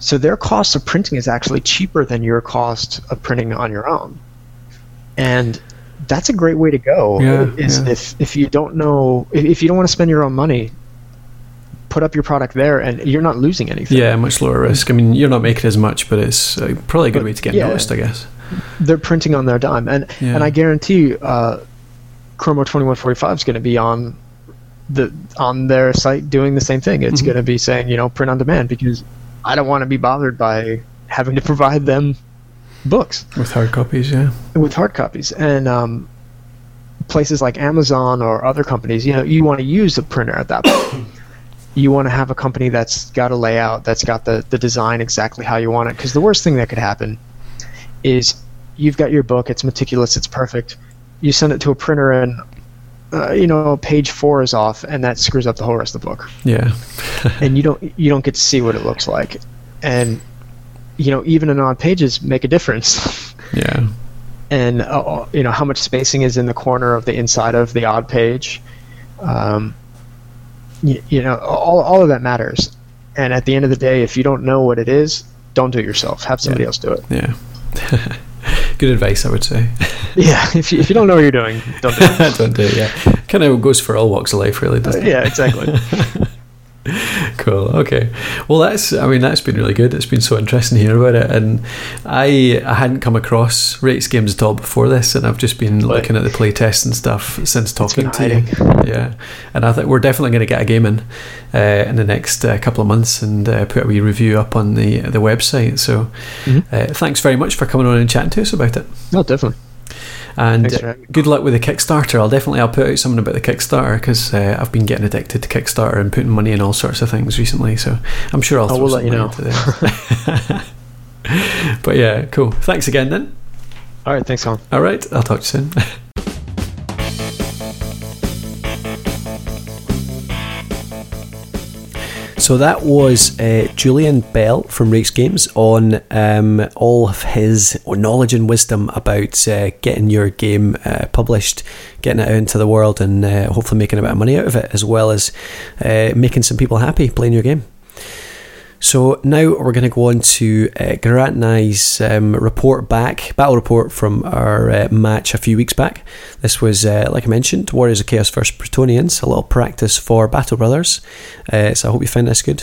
Speaker 2: So their cost of printing is actually cheaper than your cost of printing on your own, and that's a great way to go.
Speaker 1: Yeah,
Speaker 2: is
Speaker 1: yeah.
Speaker 2: if if you don't know if, if you don't want to spend your own money, put up your product there, and you're not losing anything.
Speaker 1: Yeah, much lower risk. I mean, you're not making as much, but it's uh, probably a good
Speaker 2: But,
Speaker 1: way to get
Speaker 2: yeah.
Speaker 1: noticed, I guess.
Speaker 2: they're printing on their dime, and and I guarantee uh, Chrome War twenty one forty five is going to be on the on their site doing the same thing. It's
Speaker 1: Mhm.
Speaker 2: going to be saying you know print on demand because I don't want to be bothered by having to provide them books
Speaker 1: With hard copies, yeah.
Speaker 2: with hard copies and um, places like Amazon or other companies. You know you want to use a printer at that point. You want to have a company that's got a layout, that's got the, the design exactly how you want it. Because the worst thing that could happen is you've got your book, it's meticulous, it's perfect. You send it to a printer, and uh, you know page four is off, and that screws up the whole rest of the book.
Speaker 1: Yeah.
Speaker 2: And you don't you don't get to see what it looks like, and you know even an odd pages make a difference.
Speaker 1: yeah.
Speaker 2: and uh, you know how much spacing is in the corner of the inside of the odd page. Um, you, you know all all of that matters. And at the end of the day, if you don't know what it is, don't do it yourself. Have somebody
Speaker 1: Yeah.
Speaker 2: else do it.
Speaker 1: Yeah. good advice, I would say.
Speaker 2: Yeah, if you, if you don't know what you're doing, don't do it.
Speaker 1: Don't do it, yeah. Kind of goes for all walks of life, really, doesn't it?
Speaker 2: yeah, exactly.
Speaker 1: Cool. Okay. Well, that's. I mean, that's been really good. It's been so interesting to hear about it, and I I hadn't come across RAEX games at all before this, and I've just been
Speaker 2: Right.
Speaker 1: looking at the play test and stuff since talking to you. Yeah, and I think we're definitely going to get a game in uh, in the next uh, couple of months and uh, put a wee review up on the the website. So,
Speaker 2: Mhm.
Speaker 1: uh, thanks very much for coming on and chatting to us about it.
Speaker 2: No, definitely.
Speaker 1: And uh, good luck with the Kickstarter. I'll definitely I'll put out something about the Kickstarter because uh, I've been getting addicted to Kickstarter and putting money in all sorts of things recently. So I'm sure I'll.
Speaker 2: I will let you know.
Speaker 1: but yeah, cool. Thanks again then.
Speaker 2: All right, thanks, Colin.
Speaker 1: All right, I'll talk to you soon. So that was uh, Julian Bell from RAEX Games on um, all of his knowledge and wisdom about uh, getting your game uh, published, getting it out into the world, and uh, hopefully making a bit of money out of it, as well as uh, making some people happy playing your game. So now we're going to go on to uh, and I's um, report back, battle report from our uh, match a few weeks back. This was, uh, like I mentioned, Warriors of Chaos versus Bretonnians, a little practice for Battle Brothers. Uh, so I hope you find this good.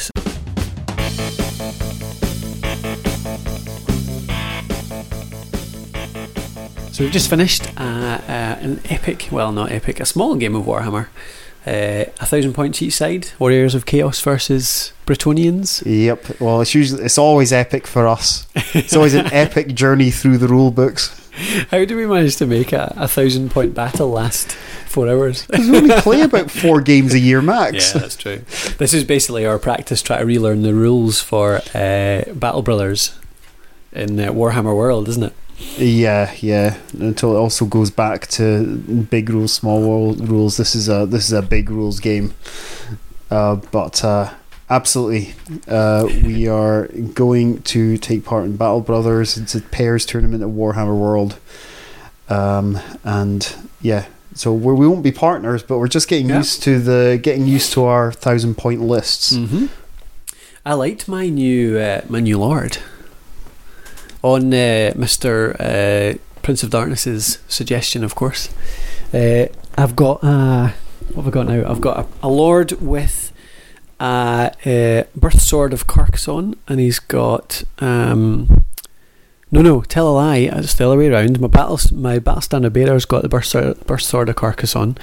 Speaker 1: So we've just finished uh, uh, an epic, well, not epic, a small game of Warhammer. Uh, a thousand points each side. Warriors of Chaos versus Bretonnians.
Speaker 3: Yep. Well, it's usually it's always epic for us. It's always an epic journey through the rule books.
Speaker 1: How do we manage to make a, a thousand point battle last four hours?
Speaker 3: Because we only play about four games a year max.
Speaker 1: Yeah, that's true. This is basically our practice trying to relearn the rules for uh, Battle Brothers in uh, Warhammer World, isn't it?
Speaker 3: Yeah, yeah. Until it also goes back to big rules, small world rules. This is a this is a big rules game. Uh, but uh, absolutely, uh, we are going to take part in Battle Brothers. It's a pairs tournament at Warhammer World, um, and yeah. So we're, we won't be partners, but we're just getting
Speaker 1: Yeah.
Speaker 3: used to the getting used to our thousand point lists.
Speaker 1: Mm-hmm. I liked my new uh, my new lord on uh, Mister uh, Prince of Darkness's suggestion, of course. Uh, I've got uh, what have I got now? I've got a, a lord with a, uh birth sword of Carcassonne, and he's got. Um, no, no, tell a lie. It's the other way around. My battle, my battle standard bearer's got the birth sword, sword of Carcassonne,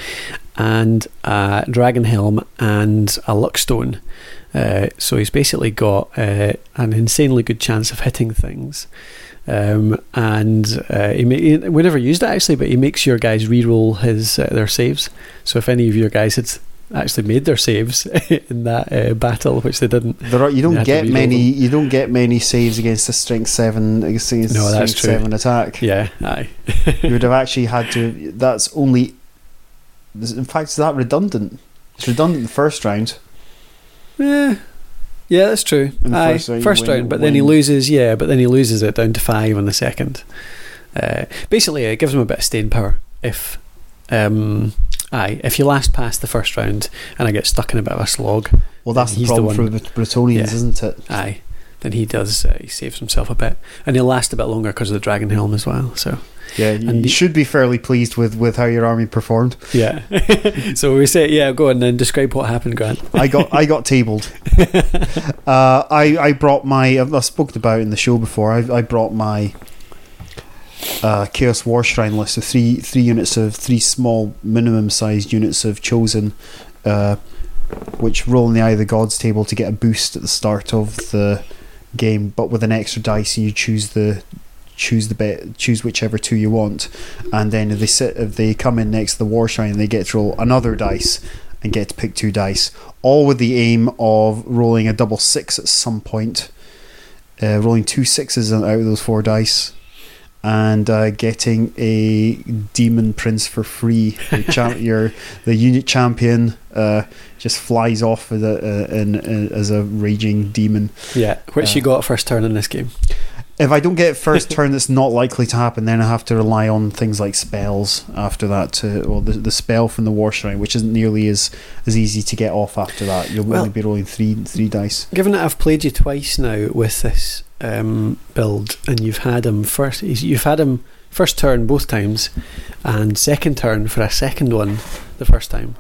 Speaker 1: and a dragon helm and a luckstone. Uh, so he's basically got uh, an insanely good chance of hitting things. Um, and uh, he, ma- he we never used it actually, but he makes your guys re-roll his uh, their saves. So if any of your guys had actually made their saves in that uh, battle, which they didn't,
Speaker 3: There are you don't get many you don't get many saves against a strength seven against
Speaker 1: No,
Speaker 3: strength
Speaker 1: that's true.
Speaker 3: seven attack.
Speaker 1: yeah, aye,
Speaker 3: you would have actually had to. That's only. In fact, is that redundant? It's redundant in the first round.
Speaker 1: Yeah, yeah, that's true.
Speaker 3: In the
Speaker 1: Aye,
Speaker 3: first
Speaker 1: first,
Speaker 3: round, you win-
Speaker 1: but then he loses. Yeah, but then he loses it down to five on the second. Uh, basically, it gives him a bit of staying power. If, um, aye, if you last past the first round and I get stuck in a bit of a slog,
Speaker 3: Well, that's the
Speaker 1: He's the
Speaker 3: problem for the Bretonnians,
Speaker 1: Yeah.
Speaker 3: isn't it?
Speaker 1: aye, then he does. Uh, he saves himself a bit, and he'll last a bit longer because of the dragon helm as well. So
Speaker 3: Yeah, you,
Speaker 1: And
Speaker 3: you should be fairly pleased with, with how your army performed.
Speaker 1: yeah. so we say, yeah, go on then. Describe what happened, Grant.
Speaker 3: I got I got tabled. Uh, I I brought my I've, I've spoken about it in the show before. I I brought my uh, Chaos War Shrine list of three three units of three small minimum sized units of chosen, uh, which roll in the Eye of the Gods table to get a boost at the start of the game, but with an extra dice, you choose the choose the bet choose whichever two you want, and then if they sit if they come in next to the War Shrine, they get to roll another dice and get to pick two dice, all with the aim of rolling a double six at some point, uh, rolling two sixes out of those four dice, and uh, getting a demon prince for free. Your, your the unit champion uh, just flies off as a, uh, in, as a raging demon.
Speaker 1: Yeah, which
Speaker 3: Uh,
Speaker 1: you got first turn in this game.
Speaker 3: If I don't get it first turn, that's not likely to happen. Then I have to rely on things like spells after that. To well, the, the spell from the war shrine, which isn't nearly as as easy to get off after that. You'll
Speaker 1: Well-
Speaker 3: only be rolling three three dice.
Speaker 1: Given that I've played you twice now with this um, build, and you've had him first, you've had him first turn both times, and second turn for a second one the first time.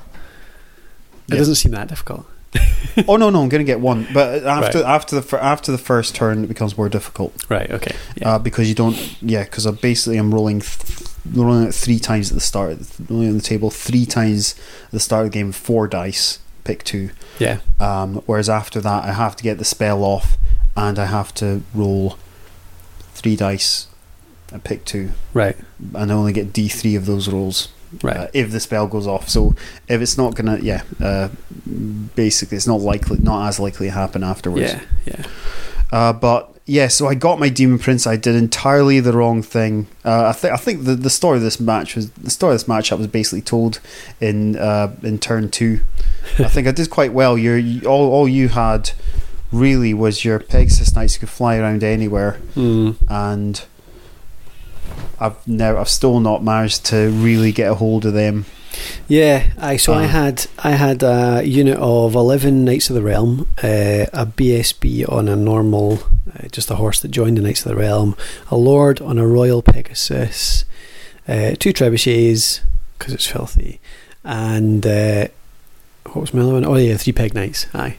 Speaker 1: It
Speaker 3: Yeah.
Speaker 1: doesn't seem that difficult.
Speaker 3: oh no, no, I'm going to get one. But after after the after the first turn, it becomes more difficult
Speaker 1: Right. Okay. Yeah.
Speaker 3: uh, because you don't. Yeah, because basically I'm rolling. Th- rolling it three times at the start, rolling on the table three times at the start of the game, four dice, pick two.
Speaker 1: yeah.
Speaker 3: Um, whereas after that, I have to get the spell off, and I have to roll three dice and pick two,
Speaker 1: Right.
Speaker 3: and I only get D three of those rolls
Speaker 1: Right.
Speaker 3: uh, if the spell goes off. So if it's not gonna, yeah, uh, basically it's not likely, not as likely to happen afterwards.
Speaker 1: yeah. Yeah.
Speaker 3: Uh, but yeah, so I got my demon prince. I did entirely the wrong thing. Uh, I think I think the, the story of this match was the story of this matchup was basically told in uh, in turn two. I think I did quite well. You're, you all all you had really was your Pegasus knights who could fly around anywhere,
Speaker 1: Mm.
Speaker 3: and I've never I've still not managed to really get a hold of them.
Speaker 1: Yeah, I so I
Speaker 3: Uh.
Speaker 1: had I had a unit of eleven Knights of the Realm, uh, a BSB on a normal, uh, just a horse that joined the Knights of the Realm, a Lord on a Royal Pegasus, uh, two trebuchets because it's filthy, and uh, what was my other one? Oh yeah, three Peg Knights. Aye.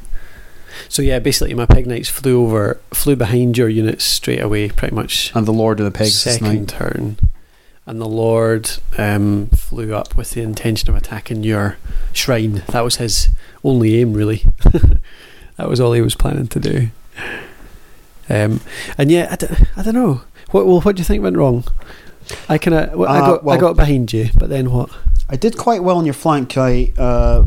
Speaker 1: So yeah, basically my Peg Knights flew over, flew behind your units straight away, pretty much
Speaker 3: And the Lord of the Pegasus
Speaker 1: second turn, and the Lord um, flew up with the intention of attacking your shrine. That was his only aim, really. that was all he was planning to do. Um, and yeah, I, d- I don't know. What well, what do you think went wrong? I kind of I
Speaker 3: Uh,
Speaker 1: got I got behind you, but then what?
Speaker 3: I did quite well on your flank. I uh,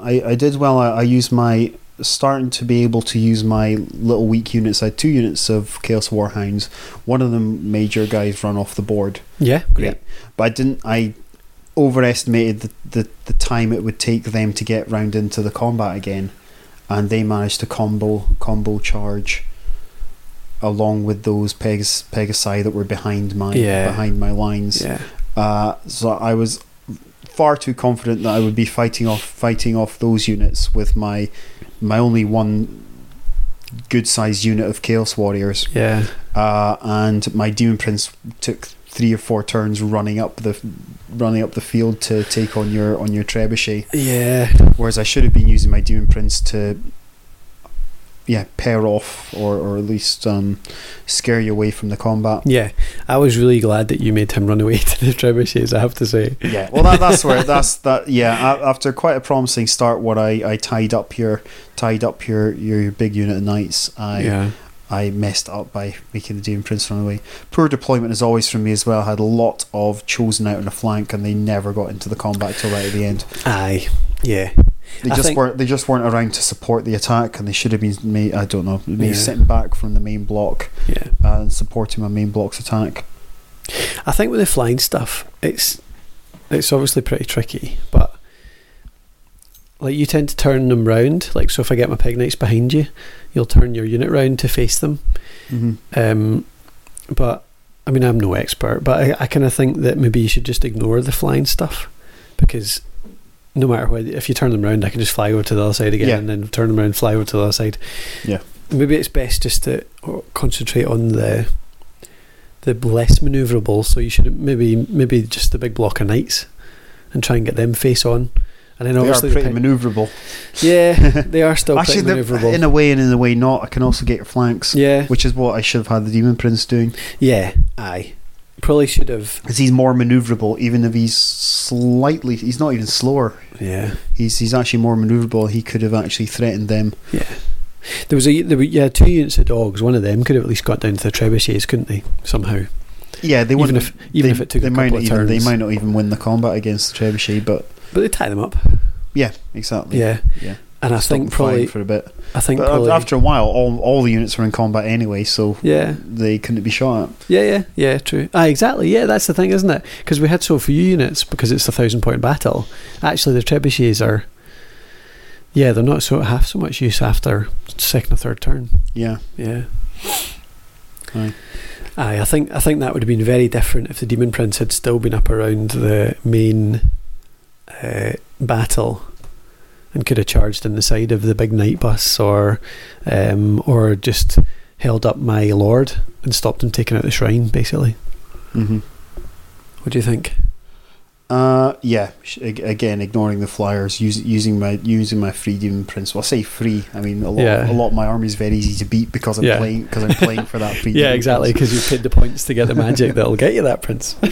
Speaker 3: I, I did well. I, I used my starting to be able to use my little weak units. I had two units of Chaos Warhounds. One of them made your guys run off the board.
Speaker 1: Yeah,
Speaker 3: Great, but I didn't. I overestimated the, the the time it would take them to get round into the combat again, and they managed to combo combo charge along with those pegs Pegasi that were behind my
Speaker 1: Yeah.
Speaker 3: behind my lines.
Speaker 1: Yeah,
Speaker 3: Uh, so I was far too confident that I would be fighting off fighting off those units with my my only one good sized unit of Chaos Warriors.
Speaker 1: yeah,
Speaker 3: Uh, and my Demon Prince took three or four turns running up the running up the field to take on your on your trebuchet.
Speaker 1: yeah.
Speaker 3: Whereas I should have been using my Demon Prince to yeah pair off or or at least um, scare you away from the combat.
Speaker 1: Yeah, I was really glad that you made him run away to the trebuchets. I have to say.
Speaker 3: Yeah, well, that, that's where that's that. Yeah, after quite a promising start, what I, I tied up your tied up your, your your big unit of knights, I
Speaker 1: yeah,
Speaker 3: I messed up by making the Demon Prince run away. Poor deployment as always from me as well. I had a lot of chosen out on the flank, and they never got into the combat till right at the end.
Speaker 1: aye, yeah.
Speaker 3: They
Speaker 1: I
Speaker 3: just
Speaker 1: think-
Speaker 3: weren't they just weren't around to support the attack, and they should have been made. I don't know, maybe
Speaker 1: Yeah.
Speaker 3: sitting back from the main block
Speaker 1: Yeah,
Speaker 3: and supporting my main block's attack.
Speaker 1: I think with the flying stuff, it's it's obviously pretty tricky, but like you tend to turn them round. Like so, if I get my peg knights behind you, you'll turn your unit round to face them.
Speaker 3: hmm
Speaker 1: Um, but I mean, I'm no expert, but I, I kind of think that maybe you should just ignore the flying stuff because no matter what, if you turn them round, I can just fly over to the other side again,
Speaker 3: Yeah.
Speaker 1: and then turn them around, fly over to the other side.
Speaker 3: Yeah.
Speaker 1: Maybe it's best just to concentrate on the the less manoeuvrable. So you should maybe maybe just the big block of knights and try and get them face on. And then obviously
Speaker 3: They are pretty manoeuvrable.
Speaker 1: yeah, they are still
Speaker 3: Actually,
Speaker 1: pretty manoeuvrable.
Speaker 3: in a way and in a way not. I can also get your flanks.
Speaker 1: yeah,
Speaker 3: which is what I should have had the Demon Prince doing.
Speaker 1: yeah, aye. Probably should have.
Speaker 3: Because he's more maneuverable, even if he's slightly. He's not even slower.
Speaker 1: Yeah,
Speaker 3: He's he's actually more maneuverable. He could have actually threatened them.
Speaker 1: yeah. There was a there were yeah two units of dogs. One of them could have at least got down to the trebuchets, couldn't they? Somehow,
Speaker 3: Yeah, they
Speaker 1: even
Speaker 3: wouldn't.
Speaker 1: if even
Speaker 3: they,
Speaker 1: if it took
Speaker 3: they
Speaker 1: a
Speaker 3: might
Speaker 1: couple
Speaker 3: even
Speaker 1: turns.
Speaker 3: they might not even win the combat against the trebuchet. But
Speaker 1: but they tie them up.
Speaker 3: yeah, exactly.
Speaker 1: Yeah,
Speaker 3: yeah.
Speaker 1: And I think probably
Speaker 3: for a bit.
Speaker 1: I think probably
Speaker 3: after a while, all all the units were in combat anyway, so
Speaker 1: yeah
Speaker 3: they couldn't be shot at.
Speaker 1: yeah yeah yeah true. Ah, exactly. Yeah, that's the thing, isn't it? Because we had so few units because it's a thousand point battle. Actually, the trebuchets are. Yeah, they're not so half so much use after second or third turn.
Speaker 3: Yeah,
Speaker 1: Yeah.
Speaker 3: Aye.
Speaker 1: Aye, I think I think that would have been very different if the Demon Prince had still been up around the main uh, battle and could have charged in the side of the big knight bus or um, or just held up my lord and stopped him taking out the shrine. Basically,
Speaker 3: hmm
Speaker 1: what do you think?
Speaker 3: Uh, yeah. sh- Again, ignoring the flyers, use, using my using my free demon prince. Well, I say free. I mean, a lot.
Speaker 1: Yeah.
Speaker 3: a lot of my army is very easy to beat because I'm
Speaker 1: Yeah.
Speaker 3: playing because I'm playing for that free.
Speaker 1: Yeah, exactly, because you paid the points to get the magic that'll get you that prince.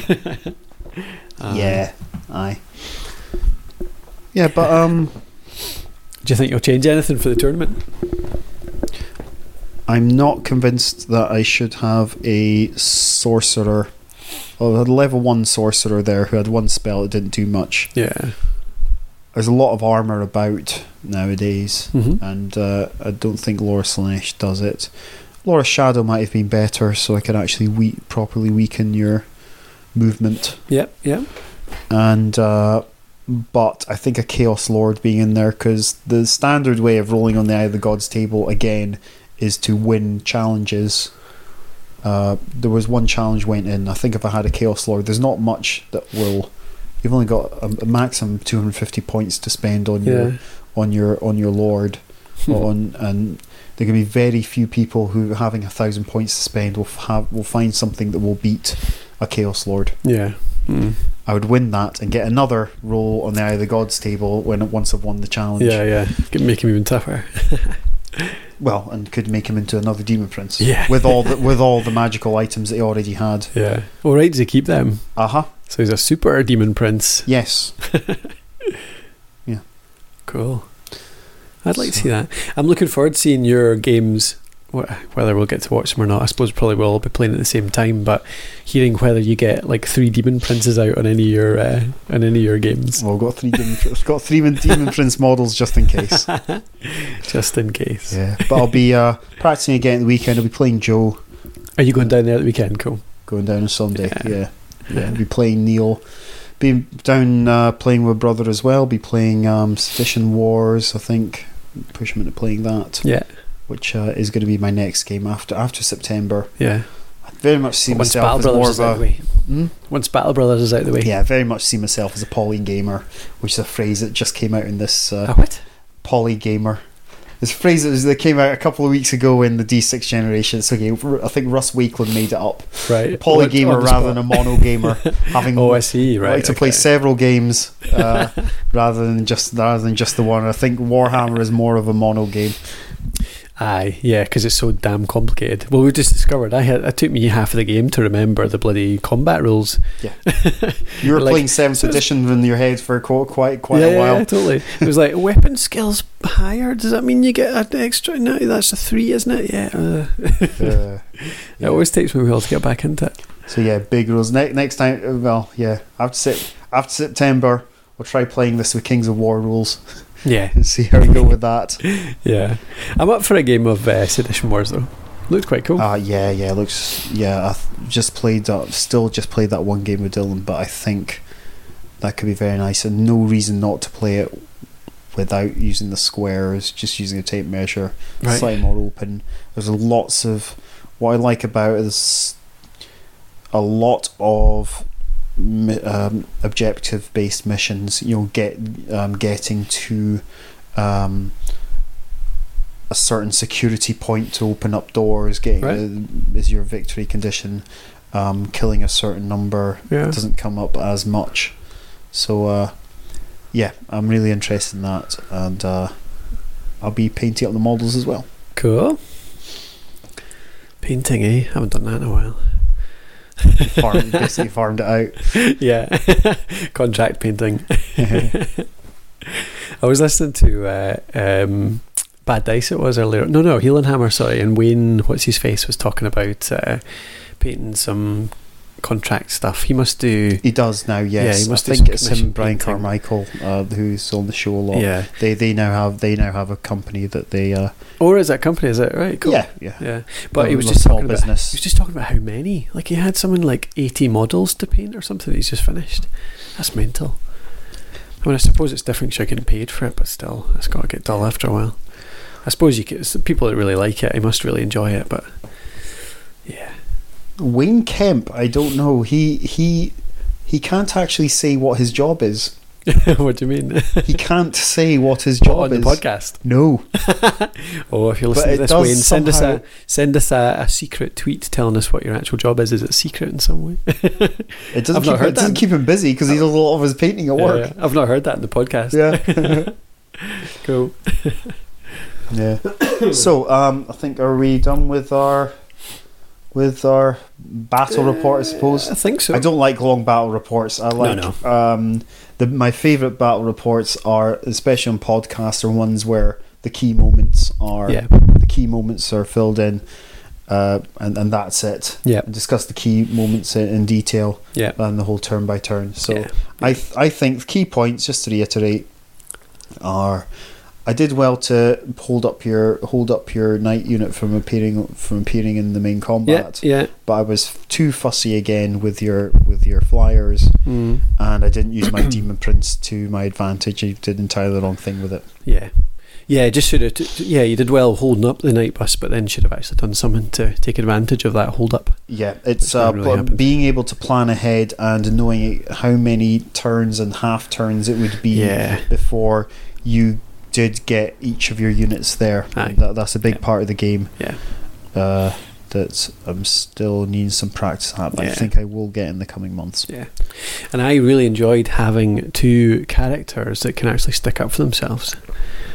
Speaker 1: Um,
Speaker 3: yeah, aye. Yeah, but um,
Speaker 1: Do you think you'll change anything for the tournament?
Speaker 3: I'm not convinced that I should have a sorcerer. Well, I had a level one sorcerer there who had one spell that didn't do much.
Speaker 1: Yeah.
Speaker 3: There's a lot of armor about nowadays.
Speaker 1: hmm
Speaker 3: and uh, I don't think Lore of Slaanesh does it. Lore of Shadow might have been better, so I could actually we- properly weaken your movement.
Speaker 1: Yep. Yep.
Speaker 3: And uh, but I think a Chaos Lord being in there because the standard way of rolling on the Eye of the Gods table again is to win challenges. Uh, there was one challenge went in. I think if I had a Chaos Lord, there's not much that will you've only got a, a maximum 250 points to spend on your on your on your lord on and there can be very few people who having a thousand points to spend will have will find something that will beat a chaos lord
Speaker 1: Yeah. Hmm.
Speaker 3: I would win that and get another roll on the Eye of the Gods table when once I've won the challenge.
Speaker 1: Yeah, yeah. Could make him even tougher.
Speaker 3: Well, and could make him into another demon prince.
Speaker 1: Yeah.
Speaker 3: With all the with all the magical items that he already had.
Speaker 1: Yeah. All right, does he keep them?
Speaker 3: Uh huh.
Speaker 1: So he's a super demon prince.
Speaker 3: Yes. Yeah.
Speaker 1: Cool. I'd like to see that. I'm looking forward to seeing your games. Wh- Whether we'll get to watch them or not, I suppose probably we'll all be playing at the same time. But hearing whether you get like three demon princes out on any of your uh, on any of your games,
Speaker 3: Well, I've got three demon. I've got three demon prince models just in case.
Speaker 1: just in case.
Speaker 3: Yeah. But I'll be uh, practicing again the weekend. I'll be playing Joe.
Speaker 1: Are you going down there at the weekend? Cool.
Speaker 3: going down on Sunday.
Speaker 1: Yeah.
Speaker 3: Yeah, yeah. Be playing Neil. Be down uh, playing with brother as well. Be playing um, Sedition Wars. I think push him into playing that,
Speaker 1: Yeah,
Speaker 3: which uh, is going to be my next game after after September.
Speaker 1: yeah.
Speaker 3: I very much see
Speaker 1: Once
Speaker 3: myself
Speaker 1: Battle
Speaker 3: as more
Speaker 1: Brothers
Speaker 3: of a. Hmm?
Speaker 1: Once Battle Brothers is out the way.
Speaker 3: yeah, very much see myself as a poly gamer, which is a phrase that just came out in this uh,
Speaker 1: A what?
Speaker 3: poly gamer. This phrase that, came out a couple of weeks ago in the D6 generation. It's okay. I think Russ Wakelin made it up.
Speaker 1: Right.
Speaker 3: Poly gamer rather than a mono gamer. having
Speaker 1: Oh, I see. Right.
Speaker 3: like to play several games uh, rather than just rather than just the one. I think Warhammer is more of a mono game.
Speaker 1: Aye, yeah, because it's so damn complicated. Well, we just discovered I had it took me half of the game to remember the bloody combat rules.
Speaker 3: Yeah, you were
Speaker 1: Like-
Speaker 3: playing seventh edition in your head for quite quite, quite
Speaker 1: yeah,
Speaker 3: a while.
Speaker 1: yeah, totally. It was like weapon skills higher. Does that mean you get an extra? No, that's a three, isn't it? Yeah. Uh,
Speaker 3: Uh,
Speaker 1: It always takes me a while to get back into it.
Speaker 3: so yeah, big rules. Ne- next time, uh, well, yeah, after sep- after September, we'll try playing this with Kings of War rules
Speaker 1: Yeah,
Speaker 3: and see how we go with that.
Speaker 1: yeah. I'm up for a game of uh, Sedition Wars though. Looks quite cool.
Speaker 3: Uh, yeah, yeah, looks yeah. I've just played, uh, still just played that one game with Dylan, but I think that could be very nice, and no reason not to play it without using the squares, just using a tape measure,
Speaker 1: Right.
Speaker 3: slightly more open. There's lots of what I like about it is a lot of um, objective based missions, you'll get um, getting to um, a certain security point to open up doors. Getting
Speaker 1: Right.
Speaker 3: uh, is your victory condition. Um, killing a certain number
Speaker 1: yeah.
Speaker 3: doesn't come up as much. So uh, yeah, I'm really interested in that, and uh, I'll be painting up the models as well.
Speaker 1: Cool. Painting, eh? Haven't done that in a while.
Speaker 3: Farm, basically farmed it out.
Speaker 1: yeah. Contract painting. I was listening to uh, um, Bad Dice. It was earlier. No, no, Heelanhammer. Sorry, and Wayne, what's his face, was talking about uh, painting some contract stuff. He must do.
Speaker 3: He does now, yes.
Speaker 1: Yeah, he must
Speaker 3: I think it's him, Brian
Speaker 1: painting.
Speaker 3: Carmichael, uh, who's on the show a lot.
Speaker 1: Yeah.
Speaker 3: They they now have they now have a company that they uh,
Speaker 1: Or is that company? Is it right? Cool.
Speaker 3: yeah yeah.
Speaker 1: Yeah. But he was just talking about.
Speaker 3: business.
Speaker 1: He was just talking about how many. Like he had something like eighty models to paint or something. That he's just finished. That's mental. I mean, I suppose it's different 'cause you're getting paid for it, but still, it's got to get dull after a while. I suppose you could, people that really like it, they must really enjoy it. But yeah,
Speaker 3: Wayne Kemp, I don't know. He he he can't actually say what his job is.
Speaker 1: what do you mean?
Speaker 3: He can't say what his
Speaker 1: What,
Speaker 3: job
Speaker 1: on the podcast?
Speaker 3: No,
Speaker 1: Oh, if you're
Speaker 3: But
Speaker 1: listening
Speaker 3: it
Speaker 1: to this, Wayne, send us a send us a, a secret tweet telling us what your actual job is. Is it secret in some way?
Speaker 3: it doesn't
Speaker 1: I've not
Speaker 3: keep
Speaker 1: heard
Speaker 3: it doesn't keep him busy because he does a lot of his painting at work.
Speaker 1: Yeah, I've not heard that in the podcast.
Speaker 3: Yeah.
Speaker 1: Cool.
Speaker 3: Yeah. so, um, I think are we done with our with our battle report? I suppose.
Speaker 1: I think so.
Speaker 3: I don't like long battle reports. I like
Speaker 1: no.
Speaker 3: um the my favorite battle reports are especially on podcasts are ones where the key moments are
Speaker 1: Yeah.
Speaker 3: the key moments are filled in. Uh, and, and that's it.
Speaker 1: Yeah.
Speaker 3: Discuss the key moments in, in detail
Speaker 1: Yeah.
Speaker 3: and the whole turn by turn. So
Speaker 1: Yeah.
Speaker 3: I th- I think the key points, just to reiterate, are I did well to hold up your hold up your knight unit from appearing from appearing in the main combat,
Speaker 1: Yeah. yeah.
Speaker 3: but I was too fussy again with your with your flyers,
Speaker 1: Mm.
Speaker 3: and I didn't use my demon prince to my advantage. I did entirely the wrong thing with it.
Speaker 1: Yeah. Yeah, just should have. T- yeah, you did well holding up the knight bus, but then should have actually done something to take advantage of that hold up.
Speaker 3: Yeah, it's uh,
Speaker 1: really
Speaker 3: but being able to plan ahead and knowing how many turns and half turns it would be
Speaker 1: Yeah.
Speaker 3: before you did get each of your units there. That, that's a big
Speaker 1: Yeah.
Speaker 3: part of the game.
Speaker 1: Yeah.
Speaker 3: Uh, that I'm still needing some practice at, but I think I will get in the coming months.
Speaker 1: Yeah. And I really enjoyed having two characters that can actually stick up for themselves.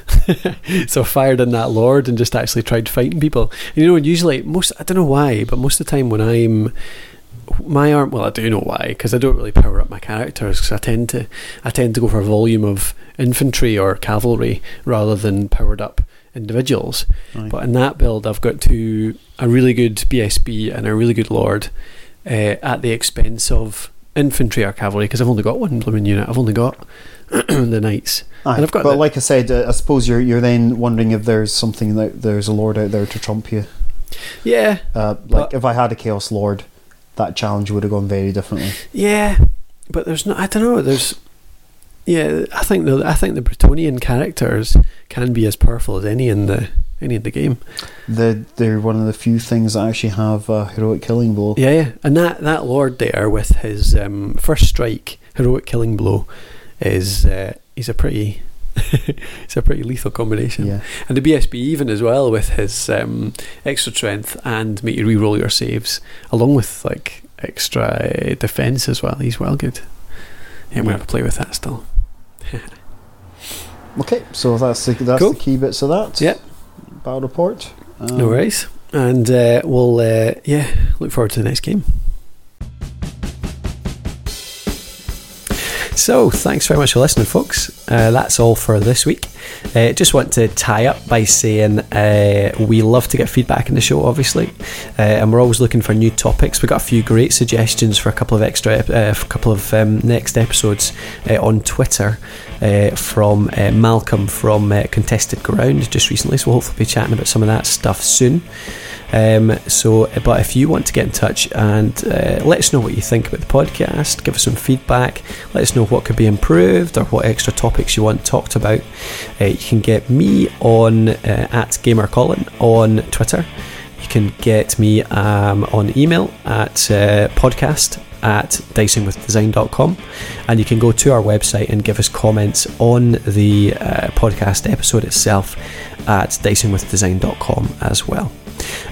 Speaker 1: so I fired in that Lord and just actually tried fighting people. And you know, usually most I don't know why, but most of the time when I'm my arm well I do know why because I don't really power up my characters because I tend to I tend to go for a volume of infantry or cavalry rather than powered up individuals.
Speaker 3: Aye.
Speaker 1: But in that build, I've got two a really good BSB and a really good Lord uh, at the expense of infantry or cavalry because I've only got one blooming unit. I've only got the knights.
Speaker 3: Aye,
Speaker 1: And I've got
Speaker 3: but
Speaker 1: the-
Speaker 3: like I said, uh, I suppose you're you're then wondering if there's something that there's a lord out there to trump you.
Speaker 1: Yeah,
Speaker 3: Uh, like
Speaker 1: But-
Speaker 3: if I had a chaos lord, that challenge would have gone very differently.
Speaker 1: yeah, but there's no. I don't know. There's. Yeah, I think the I think the Bretonnian characters can be as powerful as any in the any in the game.
Speaker 3: The, they're one of the few things that actually have a heroic killing blow.
Speaker 1: Yeah, yeah, and that that Lord there with his um, first strike, heroic killing blow, is uh, he's a pretty. it's a pretty lethal combination.
Speaker 3: Yeah.
Speaker 1: And the BSB even as well with his um, extra strength and make you re-roll your saves, along with like extra uh, defense as well. He's well good. Yeah, I'm have to play with that still.
Speaker 3: Okay, so that's the, that's
Speaker 1: Cool.
Speaker 3: the key bits of that.
Speaker 1: Yep.
Speaker 3: Battle report. Um,
Speaker 1: no worries. And uh, we'll uh, yeah look forward to the next game. So, thanks very much for listening, folks. Uh, that's all for this week. Uh, just want to tie up by saying uh, we love to get feedback in the show, obviously, uh, and we're always looking for new topics. We've got a few great suggestions for a couple of extra, uh, a couple of um, next episodes uh, on Twitter uh, from uh, Malcolm from uh, Contested Ground just recently. So, we'll hopefully be chatting about some of that stuff soon. Um, so, but if you want to get in touch and uh, let us know what you think about the podcast, give us some feedback, let us know what could be improved or what extra topics you want talked about, uh, you can get me on uh, at GamerColin on Twitter. You can get me um, on email at uh, podcast at dicingwithdesign.com and you can go to our website and give us comments on the uh, podcast episode itself at dicingwithdesign.com as well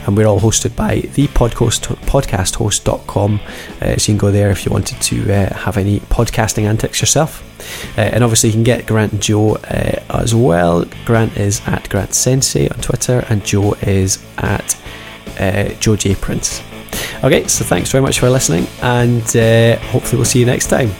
Speaker 1: and we're all hosted by the podcast podcasthost.com uh, so you can go there if you wanted to uh, have any podcasting antics yourself. Uh, and obviously you can get Grant and Joe uh, as well. Grant is at Grant Sensei on Twitter and Joe is at uh, Joe J Prince. Okay so thanks very much for listening and uh, hopefully we'll see you next time